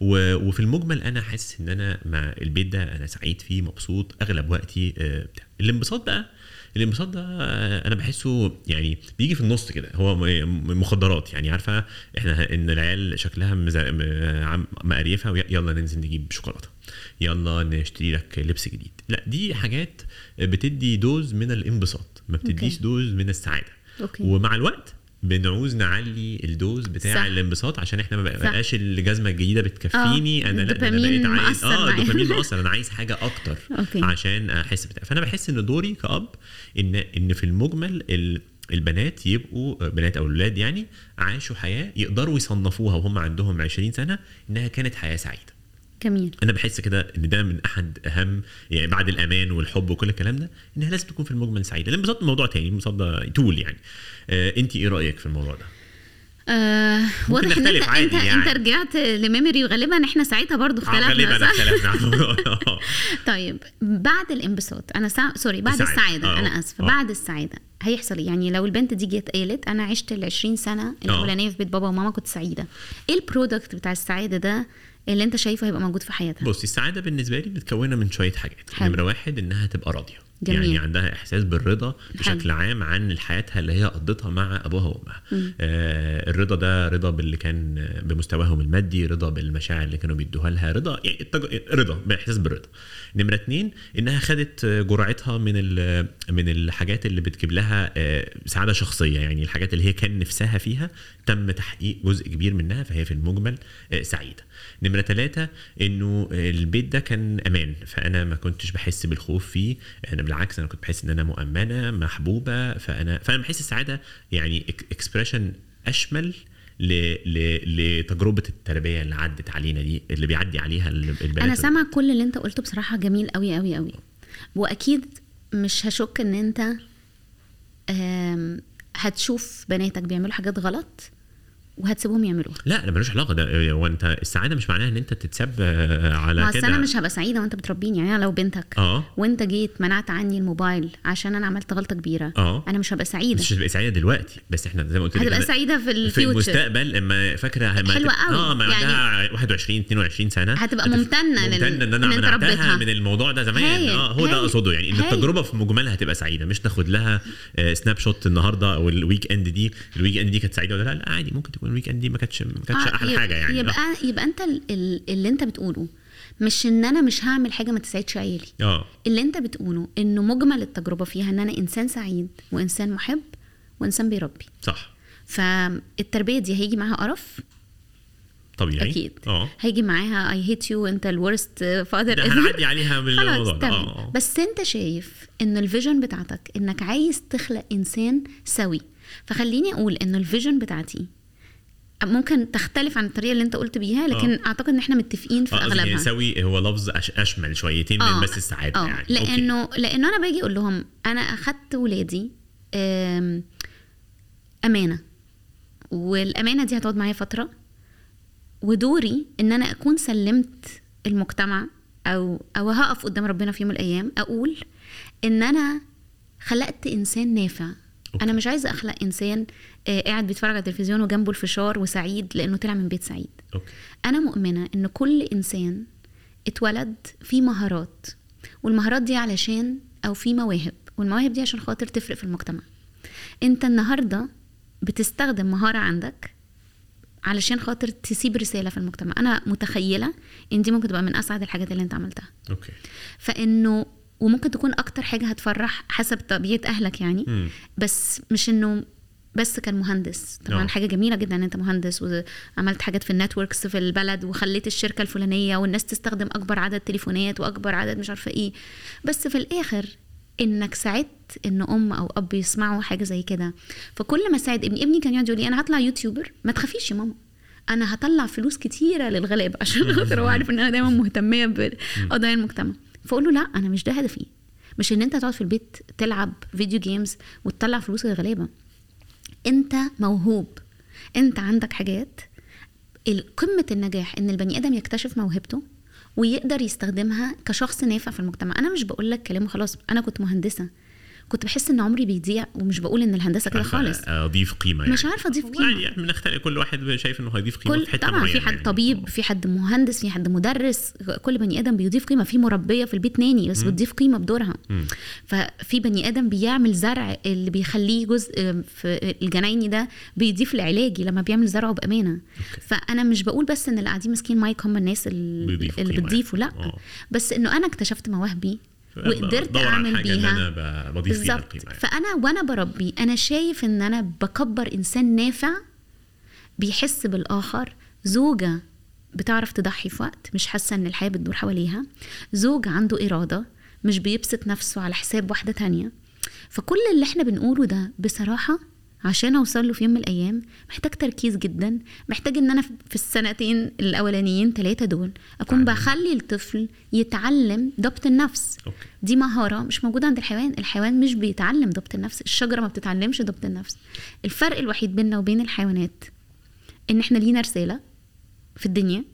وفي المجمل أنا حاسس إن أنا مع البيت ده أنا سعيد فيه مبسوط أغلب وقتي آه، بتاع. الانبساط بقى الانبساط ده أنا بحسه يعني بيجي في النص كده. هو مخدرات يعني عارفة؟ إحنا إن العيال شكلها مقريفة يلا ننزل نجيب شوكولاتة. يلا نشتري لك لبس جديد. لا دي حاجات بتدي dose من الانبساط ما بتديش. dose من السعادة. okay. ومع الوقت بنعوز نعلي ال dose بتاع صح. الانبساط عشان إحنا ما. بقاش الجزمة الجديدة بتكفيني آه، أنا لا أنا بقيت عايز آه. الدوبامين مأثر أنا عايز حاجة أكتر okay. عشان أحس بتاع فأنا بحس إن دوري كأب ان إن في المجمل ال البنات يبقوا بنات أو الاولاد يعني عاشوا حياة يقدروا يصنفوها وهم عندهم 20 سنة إنها كانت حياة سعيدة جميل أنا بحس كده إن ده من أحد أهم يعني بعد الأمان والحب وكل الكلام ده إنها لازم تكون في المجمل سعيدة الانبساط موضوع تاني الانبساط ده تول يعني آه انت إيه رأيك في الموضوع ده آه واضح إن انت عادي انت, يعني. انت رجعت لميموري وغالبا إحنا ساعتها برضو آه، اختلفنا غالبا صح؟ اختلفنا. طيب بعد الانبساط أنا سا... sorry بعد السعادة. السعادة, آه. أنا آسفة آه. بعد السعادة هيحصل إيه؟ يعني لو البنت دي جت قالت أنا عشت ال 20 سنه الأولانية في بيت بابا وماما كنت سعيدة إيه ال product بتاع السعادة ده اللي انت شايفه هيبقى موجود في حياتها. بصي السعادة بالنسبة لي متكونه من شوية حاجات. نمرة واحد إنها تبقى راضية. جميل. يعني عندها إحساس بالرضا بشكل. عام عن حياتها اللي هي قضتها مع أبوها وأمها. آه الرضا ده رضا باللي كان بمستواهم المادي رضا بالمشاعر اللي كانوا بيدوها لها رضا يعني التج... رضا بإحساس بالرضا. نمرة اتنين إنها خدت جرعتها من ال... من الحاجات اللي بتجيب لها آه، سعادة شخصية يعني الحاجات اللي هي كان نفسها فيها تم تحقيق جزء كبير منها فهي في المجمل آه، سعيدة. نمرة ثلاثة إنه البيت ده كان أمان فأنا ما كنتش بحس بالخوف فيه. أنا بالعكس أنا كنت بحس إن أنا مؤمنة محبوبة فانا فأنا بحس السعاده يعني اكسبريشن أشمل ل... ل... لتجربة التربية اللي عدت علينا دي اللي بيعدي عليها ال- البنات أنا سامع كل اللي أنت قلته بصراحة جميل قوي قوي قوي وأكيد مش هشك إن أنت هتشوف بناتك بيعملوا حاجات غلط. وهتسيبهم يعملوها. لا ده ملوش علاقة. ده هو أنت السعادة مش معناها إن أنت تتساب آه، على كده. أنا مش هبقى سعيدة وأنت بتربيني. يعني أنا لو بنتك آه. وأنت جيت منعت عني الموبايل عشان أنا عملت غلطة كبيرة آه. أنا مش هبقى سعيدة. مش هتبقى سعيدة دلوقتي. بس إحنا زي ما قلت لك هتبقى سعيدة في في الفيوتشر المستقبل لما فاكرة ما حلوة قوي. آه ما يعني عندها 21 22 سنة. هتبقى لل- ممتنة إن أنا منعتها. من الموضوع ده زمان. آه هو ده. أقصده. يعني إن. التجربة في مجملها هتبقى سعيدة. مش تاخد لها آه، سناب شوت النهارده أو ال weekend دي. ال weekend دي كانت سعيدة ولا لا؟ لا عادي ممكن تكون ال weekend دي ما كانتش ما كانتش آه، أحلى حاجة يعني يبقى يبقى أنت ال- ال- اللي أنت بتقوله مش إن أنا مش هعمل حاجة ما تسعدش عيالي. آه. اللي أنت بتقوله انه مجمل التجربة فيها إن أنا إنسان سعيد وإنسان محب وإنسان بيربي. صح. فالتربية دي هيجي معاها قرف؟ طبيعي. أكيد. آه. هيجي معاها I hate you أنت ال worst father ده هنعدي عليها بالموضوع ده. تمام. آه آه. بس أنت شايف إن ال vision بتاعتك إنك عايز تخلق إنسان سوي. فخليني أقول إن ال vision بتاعتي ممكن تختلف عن الطريقة اللي انت قلت بيها لكن آه. أعتقد إن إحنا متفقين في آه أغلبها. سوي هو لفظ أش أشمل شويتين من بس السعادة آه، يعني. okay. لأنه لأنه أنا باجي أقول لهم أنا أخدت ولادي أمانة. والأمانة دي هتقعد معايا فترة. ودوري إن أنا أكون سلمت المجتمع أو أو هقف قدام ربنا في يوم من الأيام أقول إن أنا خلقت إنسان نافع. okay. أنا مش عايزة أخلق إنسان آه، قاعد بيتفرج على التلفزيون وجنبه الفشار وسعيد لأنه طلع من بيت سعيد. okay. أنا مؤمنة إن كل إنسان اتولد فيه مهارات والمهارات دي علشان أو في مواهب والمواهب دي عشان خاطر تفرق في المجتمع. أنت النهارده بتستخدم مهارة عندك علشان خاطر تسيب رسالة في المجتمع. أنا متخيلة إن دي ممكن تبقى من أسعد الحاجات اللي أنت عملتها. okay. فإنه وممكن تكون أكتر حاجة هتفرح حسب طبيعة أهلك يعني. مم. بس مش إنه بس كان مهندس. طبعا آه. حاجة جميلة جدا إن أنت مهندس وعملت حاجات في ال networks في البلد وخليت الشركة الفلانية والناس تستخدم أكبر عدد تليفونات وأكبر عدد مش عارفة إيه. بس في الآخر إنك ساعدت إن أم أو أب يسمعوا حاجة زي كده. فكل ما ساعد ابني ابني كان يقعد يقول لي أنا هطلع YouTuber ما تخافيش يا ماما. أنا هطلع فلوس كتيرة للغلابة عشان خاطر هو عارف إن أنا دايما مهتميه بقضايا المجتمع. فاقول له لا أنا مش ده هدفي. مش ان انت تقعد في البيت تلعب فيديو جيمز وتطلع فلوس للغلابه انت موهوب. انت عندك حاجات. قمة النجاح ان البني آدم يكتشف موهبته ويقدر يستخدمها كشخص نافع في المجتمع. أنا مش بقول لك كلام خلاص أنا كنت مهندسة. كنت بحس إن عمري بيضيع ومش بقول إن الهندسة كده خالص اضيف قيمة يعني مش عارفة أضيف قيمة يعني بنختلف كل واحد شايف إنه هيضيف قيمة كل في حتة طبعا في حد يعني. طبيب في حد مهندس في حد مدرس كل بني آدم بيضيف قيمة في مربية في البيت nanny بس بتضيف قيمة بدورها مم. ففي بني آدم بيعمل زرع اللي بيخليه جزء في الجنايني ده بيضيف لعلاجي لما بيعمل زرعه بأمانة okay. فأنا مش بقول بس إن اللي قاعدين ماسكين مايك هم الناس اللي, قيمة بتضيفوا لأ يعني. آه. بس إنه أنا اكتشفت مواهبي وقدرت أعمل بيها. أنا ب- بضيف بالظبط. يعني. فأنا وأنا بربي أنا شايف إن أنا بكبر إنسان نافع بيحس بالآخر. زوجة بتعرف تضحي في وقت مش حاسة إن الحياة بتدور حواليها. زوج عنده إرادة مش بيبسط نفسه على حساب واحدة تانية. فكل اللي إحنا بنقوله ده بصراحة عشان أوصل له في يوم من الأيام محتاج تركيز جدا محتاج إن أنا في السنتين الأولانيين ثلاثة دول أكون تعلم. بخلي الطفل يتعلم ضبط النفس. أوكي. دي مهارة مش موجودة عند الحيوان الحيوان مش بيتعلم ضبط النفس الشجرة ما بتتعلمش ضبط النفس. الفرق الوحيد بيننا وبين الحيوانات إن إحنا لينا رسالة في الدنيا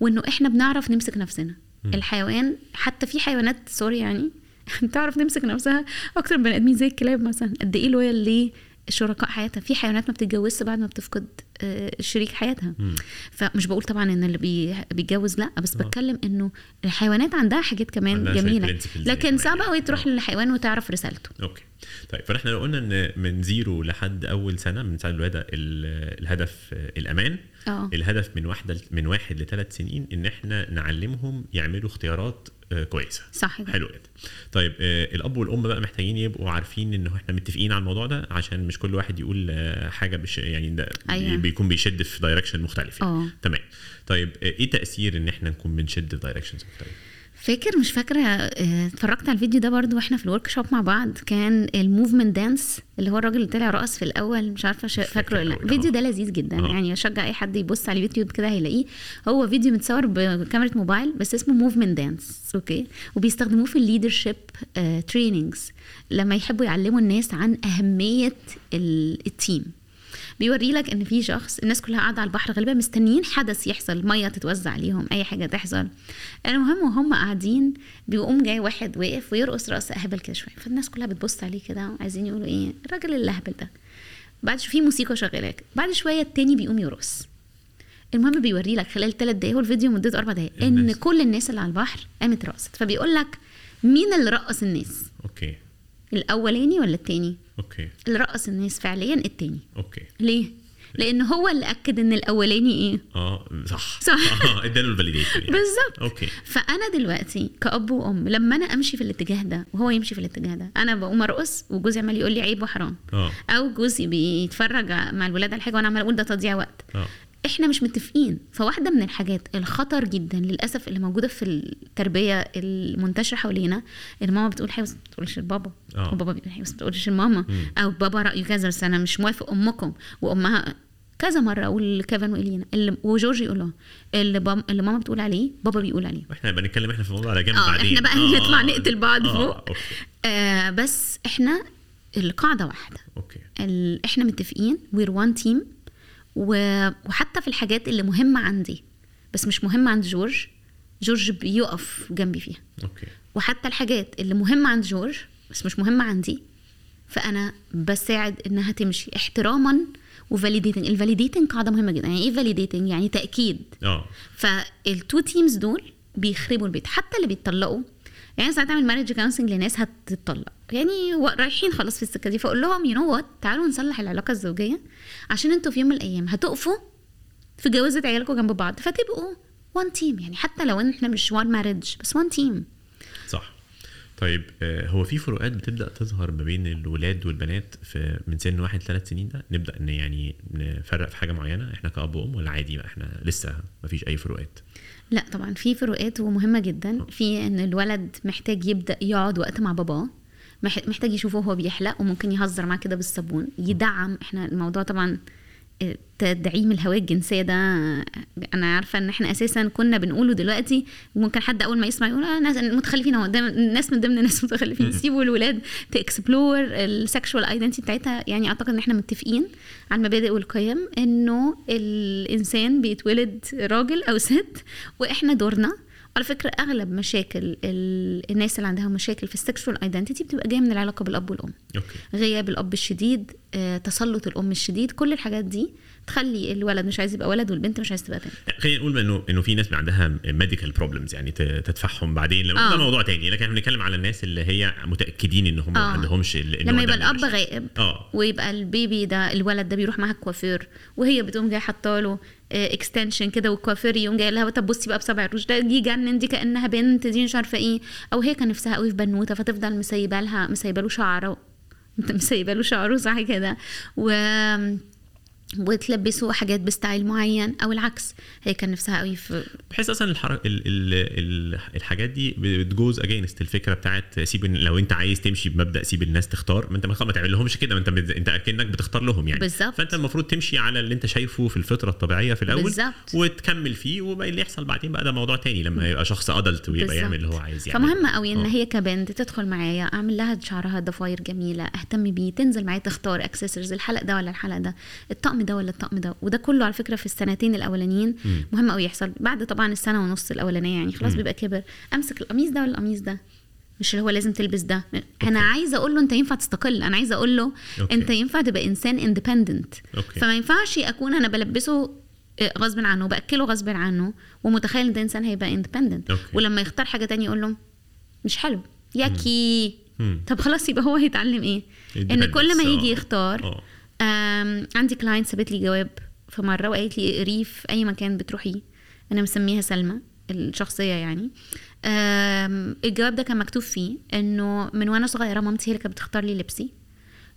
وإنه إحنا بنعرف نمسك نفسنا. مم. الحيوان حتى في حيوانات sorry يعني بتعرف تمسك نفسها أكتر من بني آدمين زي الكلاب مثلا. قد إيه loyal ليه؟ شركاء حياتها في حيوانات ما بتتجوزش بعد ما بتفقد آه، شريك حياتها مم. فمش بقول طبعا إن اللي بي- بيتجوز لأ بس آه. بتكلم إنه الحيوانات عندها حاجات كمان جميلة زي لكن صعب. قوي تروح آه. للحيوان وتعرف رسالته okay طيب فإحنا لو قلنا إن من zero لحد أول سنة من سنه الولادة ال- الهدف الأمان آه الهدف من واحدة من واحد لثلاث سنين إن إحنا نعلمهم يعملوا اختيارات كويسة. صح حلو جدا. طيب آه، الأب والأم بقى محتاجين يبقوا عارفين إن إحنا متفقين على الموضوع ده عشان مش كل واحد يقول آه، حاجة بش يعني ده أيوة. بيكون بيشد في direction مختلف يعني. تمام. طيب آه، إيه تأثير إن إحنا نكون بنشد في directions مختلفة؟ فاكر مش فاكرة آه، اتفرجت على الفيديو ده برضو وإحنا في ال workshop مع بعض. كان ال movement dance اللي هو الراجل اللي طلع رقص في الأول مش عارفة شا- فاكرة ولا لأ. الفيديو آه. ده لذيذ جدا. آه. يعني اشجع أي حد يبص على اليوتيوب كده هيلاقيه. هو فيديو متصور بكاميرا موبايل بس اسمه movement dance okay? وبيستخدموه في ال leadership trainings لما يحبوا يعلموا الناس عن أهمية ال- ال team بيوري لك إن في شخص الناس كلها قاعدة على البحر غالبا مستنيين حدث يحصل مية تتوزع عليهم أي حاجة تحصل. المهم وهم قاعدين بيقوم جاي واحد واقف ويرقص رقص أهبل كده شوية. فالناس كلها بتبص عليه كده وعايزين يقولوا إيه الراجل الأهبل ده. بعد في موسيقى شغاله بعد شوية التاني بيقوم يرقص. المهم بيوري لك خلال ثلاث دقايق هو الفيديو مدته أربع دقايق إن. كل الناس اللي على البحر قامت رقصت. فبيقول لك مين اللي رقص الناس؟ okay. الأولاني ولا التاني؟ okay. اللي رقص الناس فعليا التاني. okay. ليه؟ لأن هو اللي أكد إن الأولاني إيه. آه صح. صح. آه اداله ال validation يعني. بالظبط. okay. فأنا دلوقتي كأب وأم لما أنا أمشي في الاتجاه ده وهو يمشي في الاتجاه ده أنا بقوم أرقص وجوزي عمال يقول لي عيب وحرام. آه. أو جوزي بيتفرج مع الولاد على حاجة وأنا عمال أقول ده تضييع وقت. آه. إحنا مش متفقين. فواحدة من الحاجات الخطر جدا للأسف اللي موجودة في التربية المنتشرة حوالينا إن ماما بتقول حاجة بس ما بتقولش لبابا. آه. وبابا بيقول حاجة بس ما بتقولش لماما. أو بابا رأيه كذا بس أنا مش موافق أمكم. وأمها كذا مرة أقول لكيفن وإلينا اللي وجورج يقول له اللي, بام اللي ماما بتقول عليه بابا بيقول عليه. إحنا هنبقى نتكلم إحنا في الموضوع على جنب آه بعدين. إحنا بقى نطلع نقتل بعض آه، فوق. آه بس إحنا القاعدة واحدة. okay. إحنا متفقين we're one team. وحتى في الحاجات اللي مهمة عندي بس مش مهمة عند جورج جورج بيقف جنبي فيها. okay. وحتى الحاجات اللي مهمة عند جورج بس مش مهمة عندي فأنا بساعد إنها تمشي احتراما و validating ال validating قاعدة مهمة جدا. يعني إيه validating يعني تأكيد. آه. فال two teams دول بيخربوا البيت. حتى اللي بيتطلقوا يعني ساعات اعمل marriage counseling لناس هتتطلق. يعني رايحين خلاص في السكة دي. فأقول لهم you know what تعالوا نصلح العلاقة الزوجية عشان أنتوا في يوم من الأيام هتقفوا في جوازة عيالكم جنب بعض. فتبقوا one team يعني حتى لو إن إحنا مش one marriage بس one team صح. طيب آه، هو في فروقات بتبدأ تظهر ما بين الولاد والبنات في من سن واحد لثلاث سنين ده؟ نبدأ ان يعني نفرق في حاجة معينة؟ إحنا كأب وأم ولا عادي بقى؟ إحنا لسه ما فيش أي فروقات. لا طبعا في فروقات ومهمة جدا في إن الولد محتاج يبدأ يقعد وقت مع باباه مح- محتاج يشوفه وهو بيحلق وممكن يهزر معاه كده بالصابون يدعم. إحنا الموضوع طبعا تدعيم الهوية الجنسية ده أنا عارفة إن إحنا أساسا كنا بنقوله دلوقتي ممكن حد أول ما يسمع يقول آه ناس متخلفين هو ده الناس من ضمن الناس متخلفين. سيبوا الولاد ت explore ال sexual identity بتاعتها. يعني أعتقد إن إحنا متفقين على المبادئ والقيم إنه الإنسان بيتولد راجل أو ست وإحنا دورنا على فكرة أغلب مشاكل ال- الناس اللي عندها مشاكل في ال sexual identity بتبقى جاية من العلاقة بالأب والأم okay غياب الأب الشديد آه، تسلط الأم الشديد كل الحاجات دي تخلي الولد مش عايز يبقى ولد والبنت مش عايز تبقى بنت خلينا نقول إنه إنه في ناس عندها medical problems يعني تدفعهم بعدين لما آه. ده موضوع تاني لكن إحنا بنتكلم على الناس اللي هي متأكدين إن هم ما آه. عندهمش لما يبقى الأب. غائب آه ويبقى ال baby ده الولد ده بيروح معاها الكوافير وهي بتقوم جاية حاطه له extension كده والكوافير يقوم جاي لها طب بصي بقى بصبع الروج ده دي جنن دي كأنها بنت دي مش عارفة إيه. أو هي كان نفسها قوي في بنوتة فتفضل مسيبه لها مسيبه له شعره. مسيبه له شعره صح كده. و وتلبسه حاجات ب style معين أو العكس هي كان نفسها قوي في بحس أصلا الحر... ال... ال... ال... الحاجات دي بت goes against الفكرة بتاعت سيب لو أنت عايز تمشي بمبدأ سيب الناس تختار ما أنت ما ما تعمل لهمش كده ما أنت بت... أنت أكنك بتختار لهم يعني بالظبط. فأنت المفروض تمشي على اللي أنت شايفه في الفطرة الطبيعية في الأول بالظبط. وتكمل فيه وبقى اللي يحصل بعدين بقى ده موضوع تاني لما يبقى شخص adult ويبقى بالظبط. يعمل اللي هو عايز يعمله فمهم قوي إن آه. هي كبنت تدخل معايا أعمل لها شعرها ضفاير جميلة أهتم بيه تنزل معايا تختار اكسسوارز الحلق ده ولا الحلق ده الطقم ده ولا الطقم ده وده كله على فكرة في السنتين الأولانيين. مهم قوي يحصل بعد طبعا السنة ونص الأولانية يعني خلاص. بيبقى كبر أمسك القميص ده ولا القميص ده مش اللي هو لازم تلبس ده أنا عايزة أقول له أنت ينفع تستقل أنا عايزة أقول له. أنت ينفع تبقى إنسان independent. فما ينفعش اكون أنا بلبسه آه، غصب عنه بأكله غصب عنه ومتخيل إن ده إنسان هيبقى independent. ولما يختار حاجة تانية يقول له مش حلو yucky مم. طب خلاص يبقى هو هيتعلم إيه إن كل ما. يجي آه. يختار آم، عندي client سابت لي جواب في مرة وقالت لي اقريه في أي مكان بتروحيه. أنا مسميها سلمى الشخصية يعني. الجواب ده كان مكتوب فيه إنه من وأنا صغيرة مامتي هي اللي كانت بتختار لي لبسي.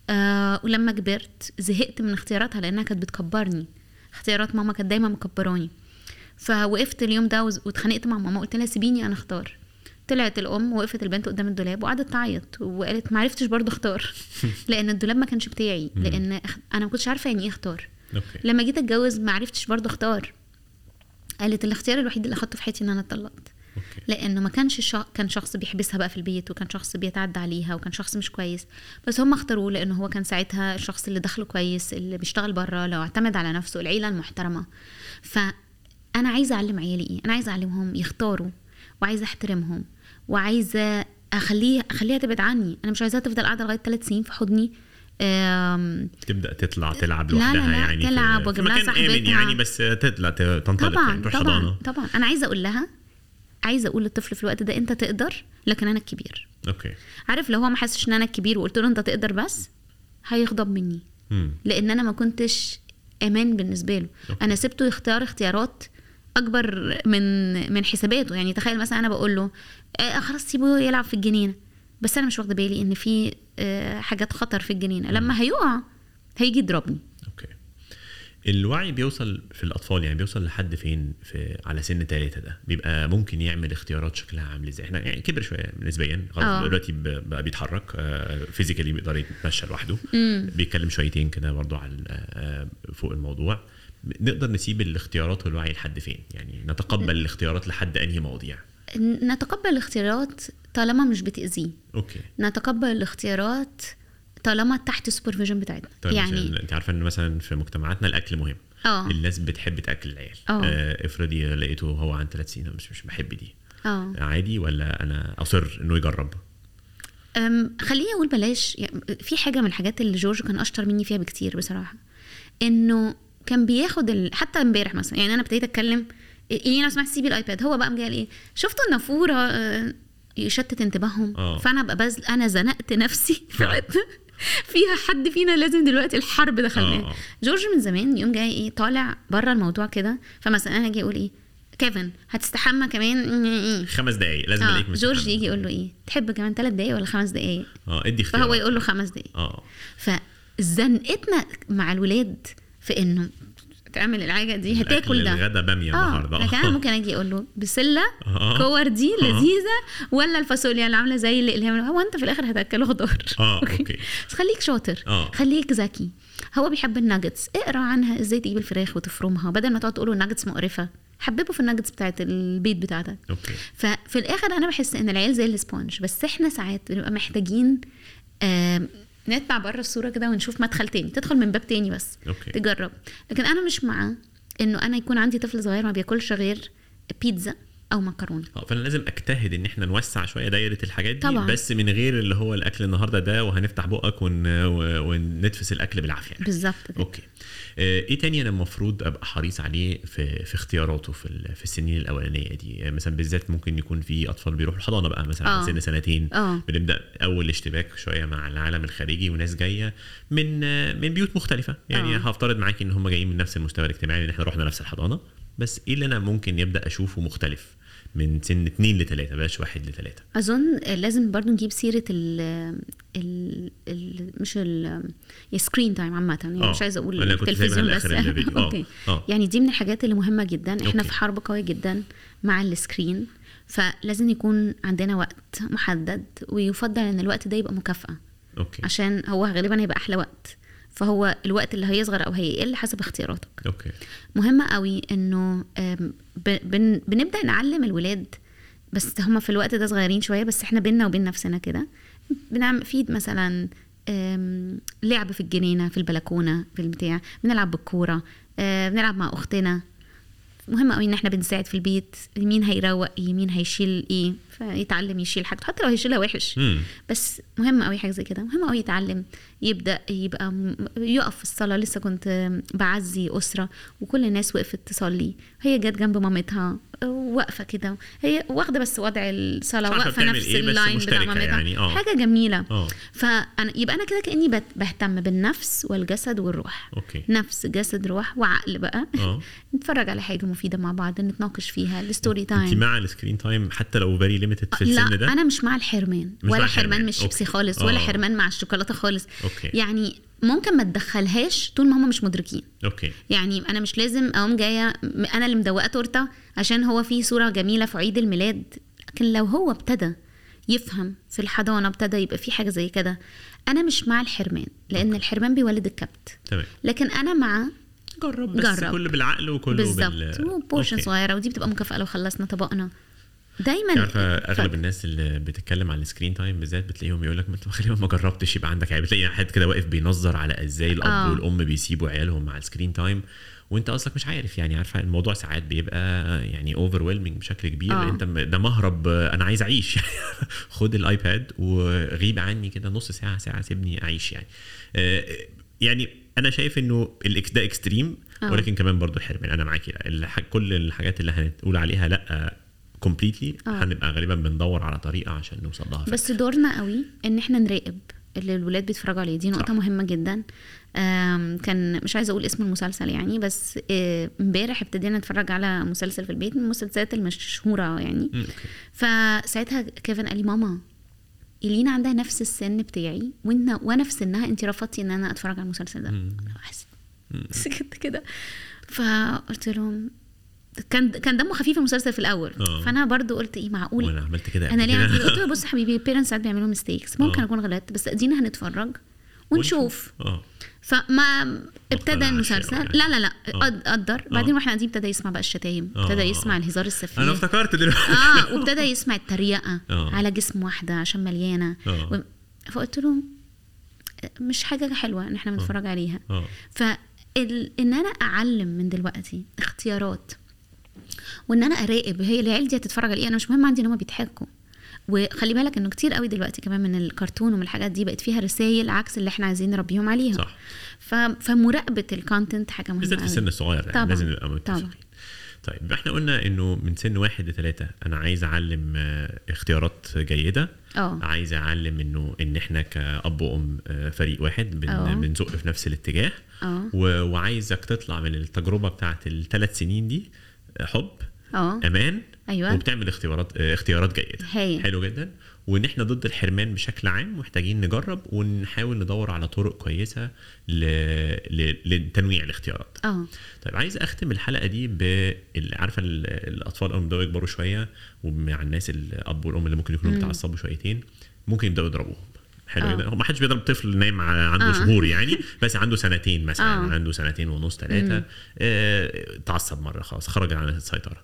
آه ولما كبرت زهقت من اختياراتها لأنها كانت بتكبرني. اختيارات ماما كانت دايما مكبراني. فوقفت اليوم ده واتخانقت مع ماما قلت لها سيبيني أنا أختار. طلعت الأم وقفت البنت قدام الدولاب وقعدت تعيط وقالت ما عرفتش برضه اختار لأن الدولاب ما كانش بتاعي لأن أنا ما كنتش عارفة يعني إيه اختار. لما جيت أتجوز ما عرفتش برضه اختار قالت الاختيار الوحيد اللي أخدته في حياتي إن أنا اتطلقت لأنه ما كانش شا... كان شخص بيحبسها بقى في البيت وكان شخص بيتعدى عليها وكان شخص مش كويس بس هم اختاروه لأنه هو كان ساعتها الشخص اللي دخله كويس اللي بيشتغل بره لو اعتمد على نفسه العيلة المحترمة. فأنا عايزة أعلم عيالي إيه؟ أنا عايزة أعلمهم يختاروا وعايزة أحترمهم. وعايزة اخليه أخليها تبعد عني أنا مش عايزاها تفضل قاعدة لغاية ثلاث سنين في حضني. تبدأ تطلع تلعب لا، لا، لوحدها لا، يعني تلعب واجيب لها صاحبتها. يعني بس تطلع تنطلق يعني طبعا تروح طبعا طبعا أنا عايزة أقول لها عايزة أقول للطفل في الوقت ده أنت تقدر لكن أنا الكبير أوكي عارف لو هو ما حسش إن أنا الكبير وقلت له أنت تقدر بس هيغضب مني مم. لأن أنا ما كنتش أمان بالنسبة له okay. أنا سبته يختار اختيارات أكبر من من حساباته. يعني تخيل مثلا أنا بقول له آه خلاص سيبه يلعب في الجنينة. بس أنا مش واخدة بالي إن في آه حاجات خطر في الجنينة. لما هيقع هيجي يضربني. okay. الوعي بيوصل في الأطفال يعني بيوصل لحد فين؟ في على سن ثلاثة ده. بيبقى ممكن يعمل اختيارات شكلها عامل إزاي. إحنا يعني كبر شوية نسبيا. آه. خلاص دلوقتي ب- بقى بيتحرك physically بيقدر يتمشى لوحده. بيتكلم شويتين كده برضو على آه، فوق الموضوع. نقدر نسيب الاختيارات والوعي لحد فين؟ يعني نتقبل الاختيارات لحد أنهي مواضيع؟ نتقبل الاختيارات طالما مش بتأذيه. okay. نتقبل الاختيارات طالما تحت ال supervision بتاعتنا. طيب يعني أنت عارفة إن مثلا في مجتمعاتنا الأكل مهم. آه. الناس بتحب تأكل العيال. آه. آه، افرضي لقيته هو عن ثلاث سنين مش مش بحب دي. آه. عادي ولا أنا أصر إنه يجرب؟ خليني أقول بلاش يعني في حاجة من الحاجات اللي جورج كان أشطر مني فيها بكتير بصراحة. إنه كان بياخد ال... حتى امبارح مثلا يعني أنا ابتديت أتكلم إيه لو سمحت سيبي الآيباد هو بقى قال إيه شفتوا النافوره آه، يشتت انتباههم آه. فأنا ابقى بذل أنا زنقت نفسي فيها حد فينا لازم دلوقتي الحرب آه، دخلناه آه. جورج من زمان يوم جاي إيه طالع بره الموضوع كده فمثلا أنا هاجي أقول إيه كيفن هتستحمى كمان إيه؟ خمس دقايق لازم ألاقيك. جورج يجي يقول له إيه تحب كمان ثلاث دقايق ولا خمس دقايق آه ادي اختيار فهو يقول له خمس دقايق آه فزنقتنا مع الولاد في إنه تعمل الحاجة دي هتاكل ده. الغدا بامية آه النهارده. لكن أنا ممكن أجي أقول له بسلة آه. كور دي آه. لذيذة ولا الفاصوليا اللي عاملة زي اللي اللي هو أنت في الآخر هتأكله خضار آه okay. بس خليك شاطر. آه. خليك ذكي. هو بيحب الناجتس. اقرأ عنها إزاي تجيب الفراخ وتفرمها بدل ما تقعد تقول له الناجتس مقرفة. حببه في الناجتس بتاعت البيت بتاعتك. okay. ففي الآخر أنا بحس إن العيال زي ال sponge بس إحنا ساعات بنبقى محتاجين نطلع بره الصورة كده ونشوف مدخل تاني. تدخل من باب تاني بس. okay. تجرب. لكن أنا مش مع إنه أنا يكون عندي طفل صغير ما بياكلش غير بيتزا أو مكرونة. آه فأنا لازم أجتهد إن إحنا نوسع شوية دايرة الحاجات دي طبعاً. بس من غير اللي هو الأكل النهارده ده وهنفتح بقك ون... ونتفس الأكل بالعافية يعني. بالظبط okay. آه، إيه تاني أنا المفروض أبقى حريص عليه في في اختياراته في ال- في السنين الأولانية دي؟ آه، مثلا بالذات ممكن يكون في أطفال بيروحوا الحضانة بقى مثلا آه. سن سنتين. آه. بنبدأ أول اشتباك شوية مع العالم الخارجي وناس جاية من آه، من بيوت مختلفة. يعني آه. هفترض معاكي إن هم جايين من نفس المستوى الاجتماعي إن إحنا رحنا نفس الحضانة. بس إيه اللي أنا ممكن يبدأ أشوفه مختلف؟ من سن اتنين لتلاتة بلاش واحد لتلاتة أظن لازم برضو نجيب سيرة ال ال ال مش ال ال screen time عامة يعني آه. مش عايزة أقول أنا كنت سايبها التلفزيون بس. آه. okay آه. يعني دي من الحاجات اللي مهمة جدا إحنا okay. في حرب قوية جدا مع ال screen فلازم يكون عندنا وقت محدد ويفضل إن الوقت ده يبقى مكافأة okay عشان هو غالبا هيبقى أحلى وقت فهو الوقت اللي هيصغر أو هيقل حسب اختياراتك. okay. مهم قوي إنه بن بنبدأ نعلم الولاد بس هم في الوقت ده صغيرين شوية بس إحنا بينا وبين نفسنا كده بنعمل فيد مثلا لعب في الجنينة في البلكونة في البتاع بنلعب بالكورة آه، بنلعب مع أختنا. مهم قوي إن إحنا بنساعد في البيت مين هيروق إيه مين هيشيل إيه. فيتعلم يشيل حاجته حتى لو هيشيلها وحش. امم بس مهم قوي حاجة زي كده. مهم قوي يتعلم يبدأ يبقى يقف في الصلاة. لسه كنت بعزي أسرة وكل الناس وقفت تصلي. هي جت جنب مامتها واقفة كده. هي واخدة بس وضع الصلاة واقفة نفس إيه، ال line بتاع مامتها. يعني، آه. حاجة جميلة. آه. فأنا يبقى أنا كده كأني بهتم بالنفس والجسد والروح. okay. نفس جسد روح وعقل بقى. آه. نتفرج على حاجة مفيدة مع بعض نتناقش فيها. ال story and time مع ال screen time حتى لو very limited في السن لا ده؟ أنا مش مع الحرمان مش ولا مع حرمان الشيبسي okay. خالص ولا آه. حرمان مع الشوكولاتة خالص. okay. يعني ممكن ما تدخلهاش طول ما هم مش مدركين. okay. يعني أنا مش لازم أقوم جاية أنا اللي مدوقة تورتة عشان هو في صورة جميلة في عيد الميلاد. لكن لو هو ابتدى يفهم في الحضانة ابتدى يبقى في حاجة زي كده أنا مش مع الحرمان لأن الحرمان بيولد الكبت. تمام. لكن أنا مع جرب بس جرب. كله بالعقل وكله بالظبط. بال و portion okay. صغيرة ودي بتبقى مكافأة لو خلصنا طبقنا. دايما عارفه اغلب ف- الناس اللي بتتكلم عن ال screen time بالذات بتلاقيهم يقول لك ما انت غالبا ما جربتش يبقى عندك عيب بتلاقي حد كده واقف بينظر على إزاي الأب آه. والأم بيسيبوا عيالهم مع ال screen time وانت أصلك مش عارف يعني عارفة الموضوع ساعات بيبقى يعني over بشكل كبير آه. انت ده مهرب أنا عايز أعيش خد ال iPad وغيب عني كده نص ساعة ساعة سيبني أعيش يعني آه، يعني أنا شايف إنه ده extreme آه. ولكن كمان برضو الحرمان أنا معاكي كل الحاجات اللي هنقول عليها لأ completely آه. هنبقى غالبا بندور على طريقة عشان نوصل لها بس دورنا قوي إن إحنا نراقب اللي الولاد بيتفرجوا عليه دي نقطة صح. مهمة جدا كان مش عايزة أقول اسم المسلسل يعني بس آه، امبارح ابتدينا نتفرج على مسلسل في البيت من المسلسلات المشهورة يعني. فساعتها كيفن قال لي ماما إلينا عندها نفس السن بتاعي وإن وأنا في سنها انت رفضتي إن أنا أتفرج على المسلسل ده مم. حسيت. سكت كده فقلت لهم كان كان دمه خفيف المسلسل في الأول آه. فأنا برضو قلت إيه معقول وأنا عملت كده أنا ليه. عملت؟ قلت له بص يا حبيبي parents ساعات بيعملوا mistakes ممكن آه. أكون غلطت بس ادينا هنتفرج ونشوف آه فما ابتدى المسلسل يعني. لا لا لا آه. قد- قدر بعدين وإحنا قاعدين ابتدى يسمع بقى الشتايم آه. ابتدى يسمع الهزار السفيه أنا افتكرت دلوقتي آه وابتدى يسمع التريقة آه. على جسم واحدة عشان مليانة آه. و... فقلت له مش حاجة حلوة إن إحنا بنتفرج عليها آه ف ال... إن أنا أعلم من دلوقتي اختيارات وإن أنا أراقب هي العيال دي هتتفرج على إيه أنا مش مهم عندي إن هم بيضحكوا. وخلي بالك إنه كتير قوي دلوقتي كمان من الكرتون ومن الحاجات دي بقت فيها رسائل عكس اللي إحنا عايزين نربيهم عليها. صح. ف... فمراقبة الكونتنت حاجة مهمة بالذات في. السن الصغير يعني طبعاً. لازم نبقى متفقين. طبعاً. طيب إحنا قلنا إنه من سن واحد لثلاثة أنا عايز أعلم آه، اختيارات جيدة. آه. عايز أعلم إنه إن إحنا كأب وأم آه، فريق واحد بن- آه. بنزق في نفس الاتجاه. آه. وعايزك تطلع من التجربة بتاعت الثلاث سنين دي حب آه. أمان أيوه. وبتعمل اختيارات آه، اختيارات جيدة. هايل. حلو جدا. وان إحنا ضد الحرمان بشكل عام محتاجين نجرب ونحاول ندور على طرق كويسة ل... ل... لتنويع الاختيارات. آه. طيب عايز أختم الحلقة دي ب عارفة ال- الأطفال اول ما يبداوا يكبروا شوية ومع الناس الأب والأم اللي ممكن يكونوا متعصبوا شويتين ممكن يبدأوا يضربوهم. حلو آه. جدا هو ما حدش بيضرب طفل نايم عنده آه. شهور يعني بس عنده سنتين مثلا آه. عنده سنتين ونص ثلاثة آه تعصب مرة خلاص خرج عن السيطرة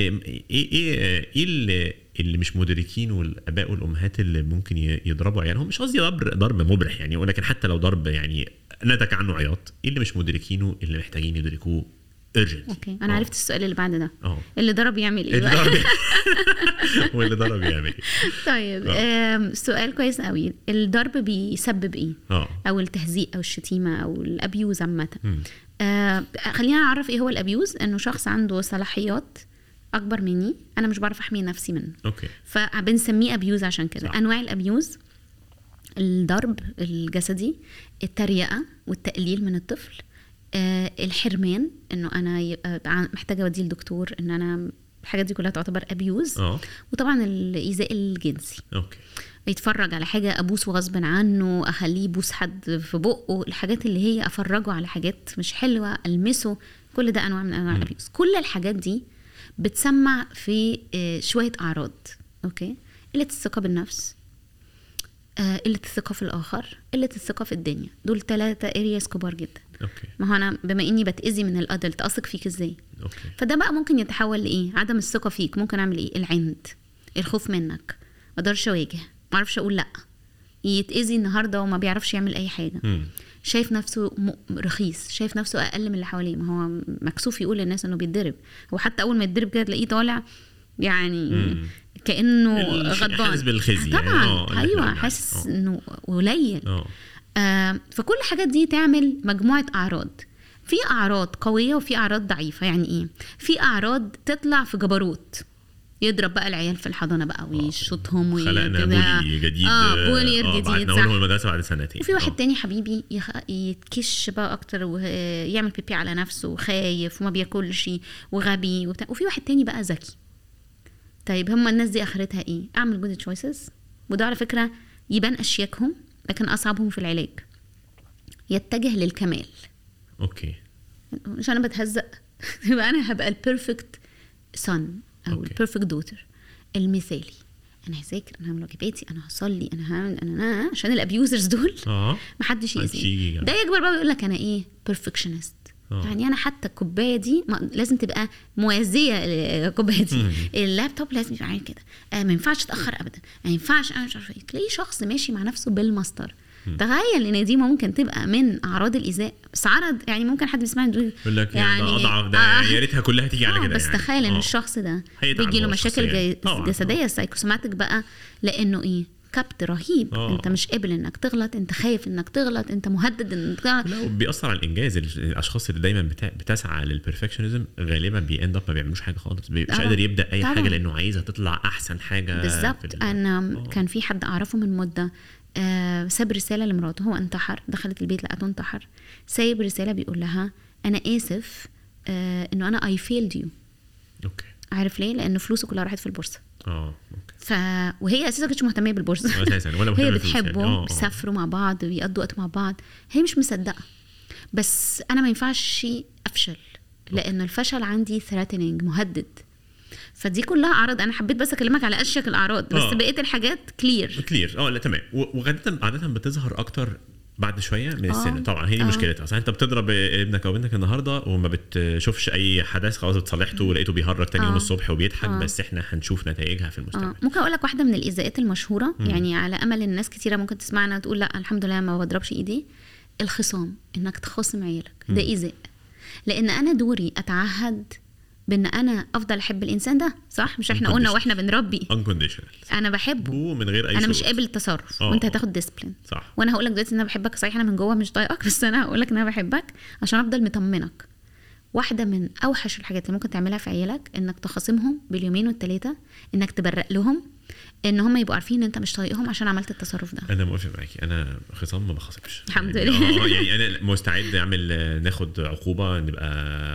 إيه إيه إيه إيه اللي اللي مش مدركينه الآباء والأمهات اللي ممكن يضربوا عيالهم مش قصدي ضرب ضرب مبرح يعني ولكن حتى لو ضرب يعني نتج عنه عياط إيه اللي مش مدركينه اللي محتاجين يدركوه urgent. okay. أنا عرفت السؤال اللي بعد ده. آه. اللي ضرب يعمل إيه اللي بقى واللي ضرب يعمل إيه. طيب آه. سؤال كويس قوي. الضرب بيسبب إيه؟ آه. أو التهزيء أو الشتيمة أو ال abuse عامة. آه خلينا نعرف إيه هو ال abuse؟ إنه شخص عنده صلاحيات أكبر مني أنا مش بعرف أحمي نفسي منه. okay. فبنسميه abuse عشان كده. صح. أنواع الأبيوز الضرب الجسدي التريقة والتقليل من الطفل الحرمان إنه أنا محتاجة اوديه لدكتور إن أنا الحاجات دي كلها تعتبر abuse آه. وطبعا الإيذاء الجنسي. okay. يتفرج على حاجة ابوسه غصب عنه أخليه يبوس حد في بقه الحاجات اللي هي أفرجه على حاجات مش حلوة ألمسه كل ده أنواع من أنواع ال abuse كل الحاجات دي بتسمع في آه، شوية أعراض okay؟ قلة الثقة بالنفس آه، قلة الثقة في الآخر قلة الثقة في الدنيا. دول ثلاثة areas كبار جدا. ما هو أنا بما إني بتأذي من ال adult أثق فيك إزاي؟ okay فده بقى ممكن يتحول لإيه؟ عدم الثقة فيك. ممكن أعمل إيه؟ العند الخوف منك ما أقدرش أواجه ما أعرفش أقول لأ. يتأذي النهارده وما بيعرفش يعمل أي حاجة. شايف نفسه رخيص شايف نفسه أقل من اللي حواليه. ما هو مكسوف يقول للناس إنه بيتضرب. هو حتى أول ما يتضرب كده تلاقيه طالع يعني مم. كأنه غضبان. حاسس بالخزي يعني. طبعا. آه، اللي أيوه إحنا حاسس. إنه قليل. آه. فكل الحاجات دي تعمل مجموعة أعراض. في أعراض قوية وفي أعراض ضعيفة. يعني إيه؟ في أعراض تطلع في جبروت. يضرب بقى العيال في الحضانة بقى ويشوطهم وي- خلقنا. بولي جديد. آه بولي آه، جديد. لهم المدرسة بعد سنتين. وفي واحد آه. تاني حبيبي يخ... يتكش بقى أكتر ويعمل بيبي على نفسه وخايف وما بياكلش وغبي وبتاع. وفي واحد تاني بقى ذكي. طيب هم الناس دي آخرتها إيه؟ أعمل good choices وده على فكرة يبان أشياكهم. لكن أصعبهم في العلاج. يتجه للكمال. okay. مش أنا بتهزق يبقى أنا هبقى ال perfect son أو okay. ال perfect daughter المثالي. أنا هذاكر أنا هعمل واجباتي أنا هصلي أنا هعمل أنا, أنا عشان ال abusers دول. آه. محدش يأذيني. ده يكبر بقى ويقول لك أنا إيه؟ perfectionist آه. يعني أنا حتى الكوباية دي لازم تبقى موازية للكوبايه دي. اللابتوب لازم يبقى عامل كده آه ما ينفعش اتاخر ابدا ما ينفعش أنا مش عارفة إيه تلاقيه شخص ماشي مع نفسه بالمسطرة تخيل إن دي ممكن تبقى من أعراض الايذاء بس عرض يعني ممكن حد بيسمعني يقول يقول لك يعني ده اضعف ده آه. يا ريتها كلها تيجي على آه، كده بس يعني. تخيل إن آه. الشخص ده بيجي له مشاكل طبعاً. جسدية psychosomatic بقى لأنه إيه كبت رهيب. آه. انت مش قابل انك تغلط انت خايف انك تغلط انت مهدد انك تغلط. لا وبيأثر على الإنجاز. ال- الأشخاص اللي دايما بتسعى لل perfectionism غالبا بي end up ما بيعملوش حاجة خالص. مش. قادر يبدأ أي طبعاً. حاجة لأنه عايزها تطلع أحسن حاجة بالظبط. ال- أنا آه. كان في حد أعرفه من مدة آه ساب رسالة لمراته هو انتحر دخلت البيت لقته انتحر. سايب رسالة بيقول لها أنا آسف آه إنه أنا I failed you okay. عارف ليه؟ لأن فلوسه كلها راحت في البورصة. آه ف وهي أساسا كانتش مهتمة بالبورصه أساسا ولا هي يعني. بتحبه آه. بيسافروا مع بعض بيقضوا وقت مع بعض. هي مش مصدقة. بس أنا ما ينفعش أفشل لأن الفشل عندي threatening مهدد. فدي كلها أعراض. أنا حبيت بس أكلمك على أشيك الأعراض بس آه. بقيه الحاجات كلير كلير آه لا تمام. وغالبا عاده بتظهر أكتر بعد شوية من السن آه. طبعا هي دي آه. مشكلتها. اصل أنت بتضرب ابنك أو بنتك النهارده وما بتشوفش أي حدث خلاص اتصلحته ولقيته بيهرج تاني يوم آه. الصبح وبيضحك آه. بس إحنا هنشوف نتائجها في المستقبل. ممكن أقول لك واحدة من الإيذاءات المشهورة؟ يعني على أمل الناس كتيرة ممكن تسمعنا وتقول لأ الحمد لله ما بضربش إيدي. الخصام إنك تخاصم عيالك. ده إيذاء. لأن أنا دوري أتعهد بان أنا افضل احب الانسان ده صح؟ مش إحنا قلنا. وإحنا بنربي. Unconditional. أنا بحبه. ومن غير أي أنا مش. قابل التصرف. آه. وانت هتاخد discipline صح. وأنا هقول لك دلوقتي إن أنا بحبك صحيح أنا من جوه مش طايقك بس أنا هقول لك إن أنا بحبك عشان أفضل مطمنك. واحدة من أوحش الحاجات اللي ممكن تعملها في عيالك إنك تخاصمهم باليومين والثلاثه إنك تبرق لهم إن هم يبقوا عارفين إن أنت مش طايقهم عشان عملت التصرف ده أنا موافق معاكي أنا خصام ما بخاصمش الحمد يعني لله. آه يعني أنا مستعد أعمل ناخد عقوبة نبقى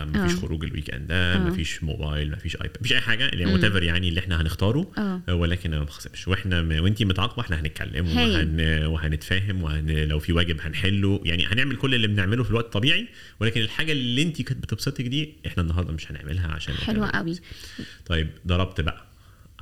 ما فيش آه. خروج ال weekend ده آه. ما فيش موبايل ما فيش آيباد ما فيش أي حاجة اللي whatever يعني اللي إحنا هنختاره آه. ولكن أنا ما بخاصمش وإحنا م- وإنتي متعاقبة إحنا هنتكلم. وهن وهنتفاهم وهن لو في واجب هنحله يعني هنعمل كل اللي بنعمله في الوقت الطبيعي ولكن الحاجة اللي إنتي كانت بتبسطك دي إحنا النهارده مش هنعملها عشان حلوة. قوي طيب ضربت بقى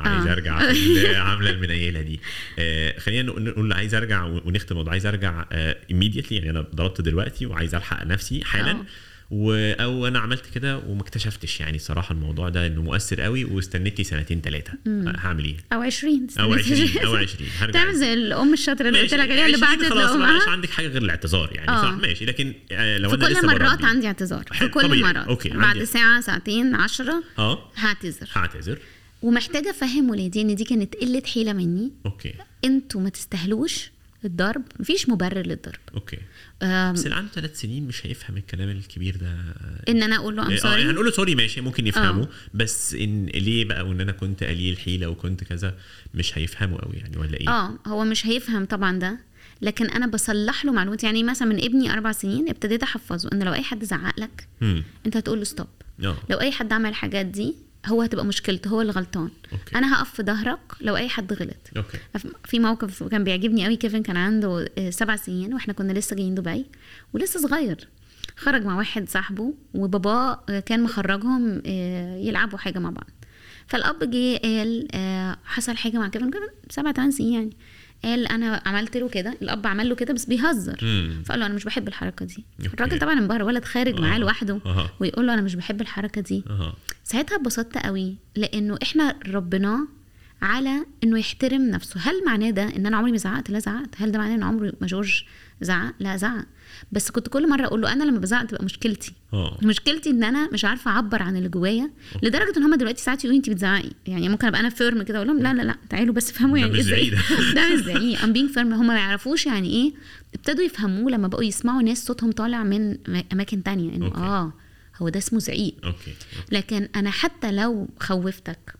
عايز آه. أرجع في العمله المنيله دي. آه خلينا نقول عايز أرجع ونختم الموضوع عايز أرجع آه immediately. يعني أنا ضربت دلوقتي وعايز ألحق نفسي حالا. آه. و أو أنا عملت كده وما اكتشفتش يعني صراحة الموضوع ده إنه مؤثر قوي واستنيت لي سنتين ثلاثة هعمل إيه؟ أو 20 أو 20 أو 20 هرجع. تعمل زي الأم الشاطرة اللي قلت لك عليها اللي 20 بعد خلاص ما عندك حاجة غير الاعتذار يعني آه. صح ماشي. لكن آه لو في أنا كل لسه مرات عندي اعتذار. في كل طبيعي. مرات. okay، بعد عندي- ساعة ساعتين عشرة آه. هعتذر. هعتذر. ومحتاجة أفهم ولادي إن دي كانت قلة حيلة مني. okay. أنتوا ما تستاهلوش الضرب مفيش مبرر للضرب. okay. بس اللي عنده ثلاث سنين مش هيفهم الكلام الكبير ده. إن أنا أقول له ام آه يعني sorry هنقول له sorry ماشي ممكن يفهموا. آه. بس إن ليه بقى؟ وإن أنا كنت قليل حيلة وكنت كذا مش هيفهموا قوي يعني ولا إيه؟ آه هو مش هيفهم طبعا ده. لكن أنا بصلح له معلومات. يعني مثلا من ابني أربع سنين ابتديت أحفظه إن لو أي حد زعق لك امم أنت هتقول له stop آه. لو أي حد عمل الحاجات دي هو هتبقى مشكلته هو اللي غلطان. okay. أنا هقف في ظهرك لو أي حد غلط. okay. في موقف كان بيعجبني قوي كيفن كان عنده آه، سبع سنين وإحنا كنا لسه جايين دبي ولسه صغير. خرج مع واحد صاحبه وباباه آه، كان مخرجهم آه، يلعبوا حاجة مع بعض. فالأب جه قال حصل حاجة مع كيفن. كيفن سبع ثمان سنين يعني. قال أنا عملت له كده الأب عمل له كده بس بيهزر مم. فقال له أنا مش بحب الحركة دي okay. الراجل طبعا انبهر ولد خارج معاه آه. لوحده أها. ويقول له أنا مش بحب الحركة دي أها ساعتها اتبسطت قوي لأنه إحنا ربناه على إنه يحترم نفسه هل معناه ده إن أنا عمري ما زعقت لا زعقت هل ده معناه إن عمري ما جورج زعق؟ لا زعق. بس كنت كل مرة أقول له أنا لما بزعق تبقى مشكلتي. آه. مشكلتي إن أنا مش عارفة أعبر عن اللي جوايا لدرجة إن هم دلوقتي ساعات يقولوا انت بتزعقي. يعني ممكن أبقى أنا firm كده أقول لهم لا لا لا تعالوا بس افهموا ده يعني إيه. زعيق. ده مش زعيق. I'm being firm هم ما يعرفوش يعني إيه. ابتدوا يفهموه لما بقوا يسمعوا ناس صوتهم طالع من أماكن تانية. إنه okay. آه هو ده اسمه زعيق. okay. لكن أنا حتى لو خوفتك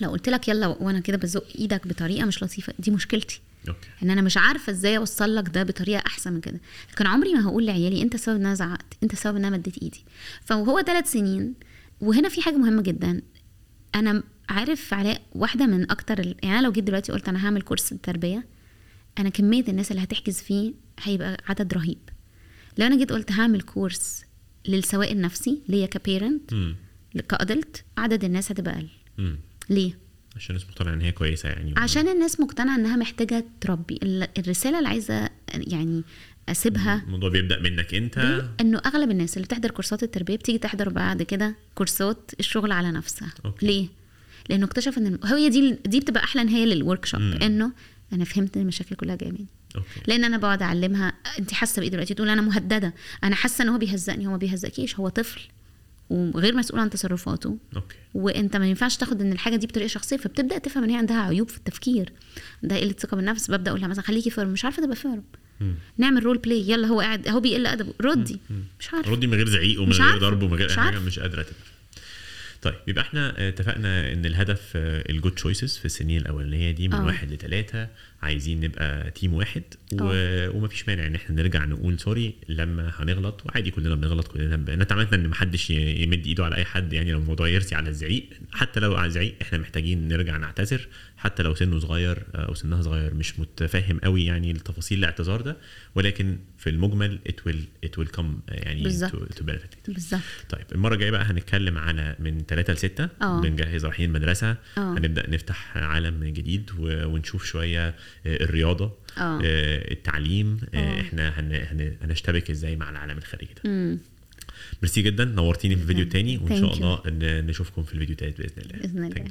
لو قلت لك يلا وأنا كده بزق إيدك بطريقة مش لطيفة دي مشكلتي. okay. إن أنا مش عارفة إزاي أوصل لك ده بطريقة أحسن من كده. لكن عمري ما هقول لعيالي أنت سبب إن أنا زعقت أنت سبب إن أنا مديت إيدي. فهو ثلاث سنين وهنا في حاجة مهمة جدا. أنا عارف علاء واحدة من أكتر ال- يعني أنا لو جيت دلوقتي قلت أنا هعمل course التربية أنا كمية الناس اللي هتحجز فيه هيبقى عدد رهيب. لو أنا جيت قلت هعمل course للسواء النفسي ليا ك parent ك adult عدد الناس هتبقى أقل. ليه؟ عشان الناس مقتنعة إن هي كويسة يعني عشان الناس مقتنعة إنها محتاجة تربي. ال- الرسالة اللي عايزة يعني أسيبها الموضوع بيبدأ منك أنت؟ إنه أغلب الناس اللي بتحضر كورسات التربية بتيجي تحضر بعد كده كورسات الشغل على نفسها. okay. ليه؟ لأنه اكتشف إن هي دي دي بتبقى أحلى نهايه لل workshop. إنه أنا فهمت إن المشاكل كلها جاية مني. لأن أنا بقعد أعلمها أنت حاسة بإيه دلوقتي؟ تقول أنا مهددة. أنا حاسة إن هو بيهزقني هو ما بيهزقكيش هو طفل. وغير مسؤول عن تصرفاته. okay. وأنت ما ينفعش تاخد إن الحاجة دي بطريقة شخصية فبتبدأ تفهم إن هي عندها عيوب في التفكير. ده قلة ثقة بالنفس ببدأ أقول لها مثلا خليكي firm مش عارفة تبقى firm. نعمل role play يلا هو قاعد هو بيقل أدبه. ردي مش عارفة. ردي من غير زعيق ومن غير. ضرب ومن غير حاجة. مش قادرة تبقى. طيب يبقى إحنا آه، اتفقنا إن الهدف ال good choices في السنين الأولانية دي من آه. واحد لثلاثه عايزين نبقى team واحد و... آه. ومفيش مانع إن إحنا نرجع نقول sorry لما هنغلط وعادي كلنا بنغلط كلنا ب... نتمنى إن محدش يمد إيده على أي حد يعني لو الموضوع يرسي على الزعيق حتى لو على الزعيق إحنا محتاجين نرجع نعتذر حتى لو سنه صغير آه، أو سنها صغير مش متفاهم قوي يعني التفاصيل الاعتذار ده ولكن في المجمل it will it will come آه، يعني بالظبط. to, to benefit بالظبط طيب المرة الجاية بقى هنتكلم على من 3 ل 6 آه. بنجهز رايحين المدرسة آه. هنبدأ نفتح عالم جديد ونشوف شوية آه، الرياضة آه. آه، التعليم آه. إحنا هن- هن- هنشتبك إزاي مع العالم الخارجي ده مم. ميرسي جدا نورتيني في الفيديو التاني وإن شاء. الله نشوفكم في الفيديو التالت بإذن الله بإذن. الله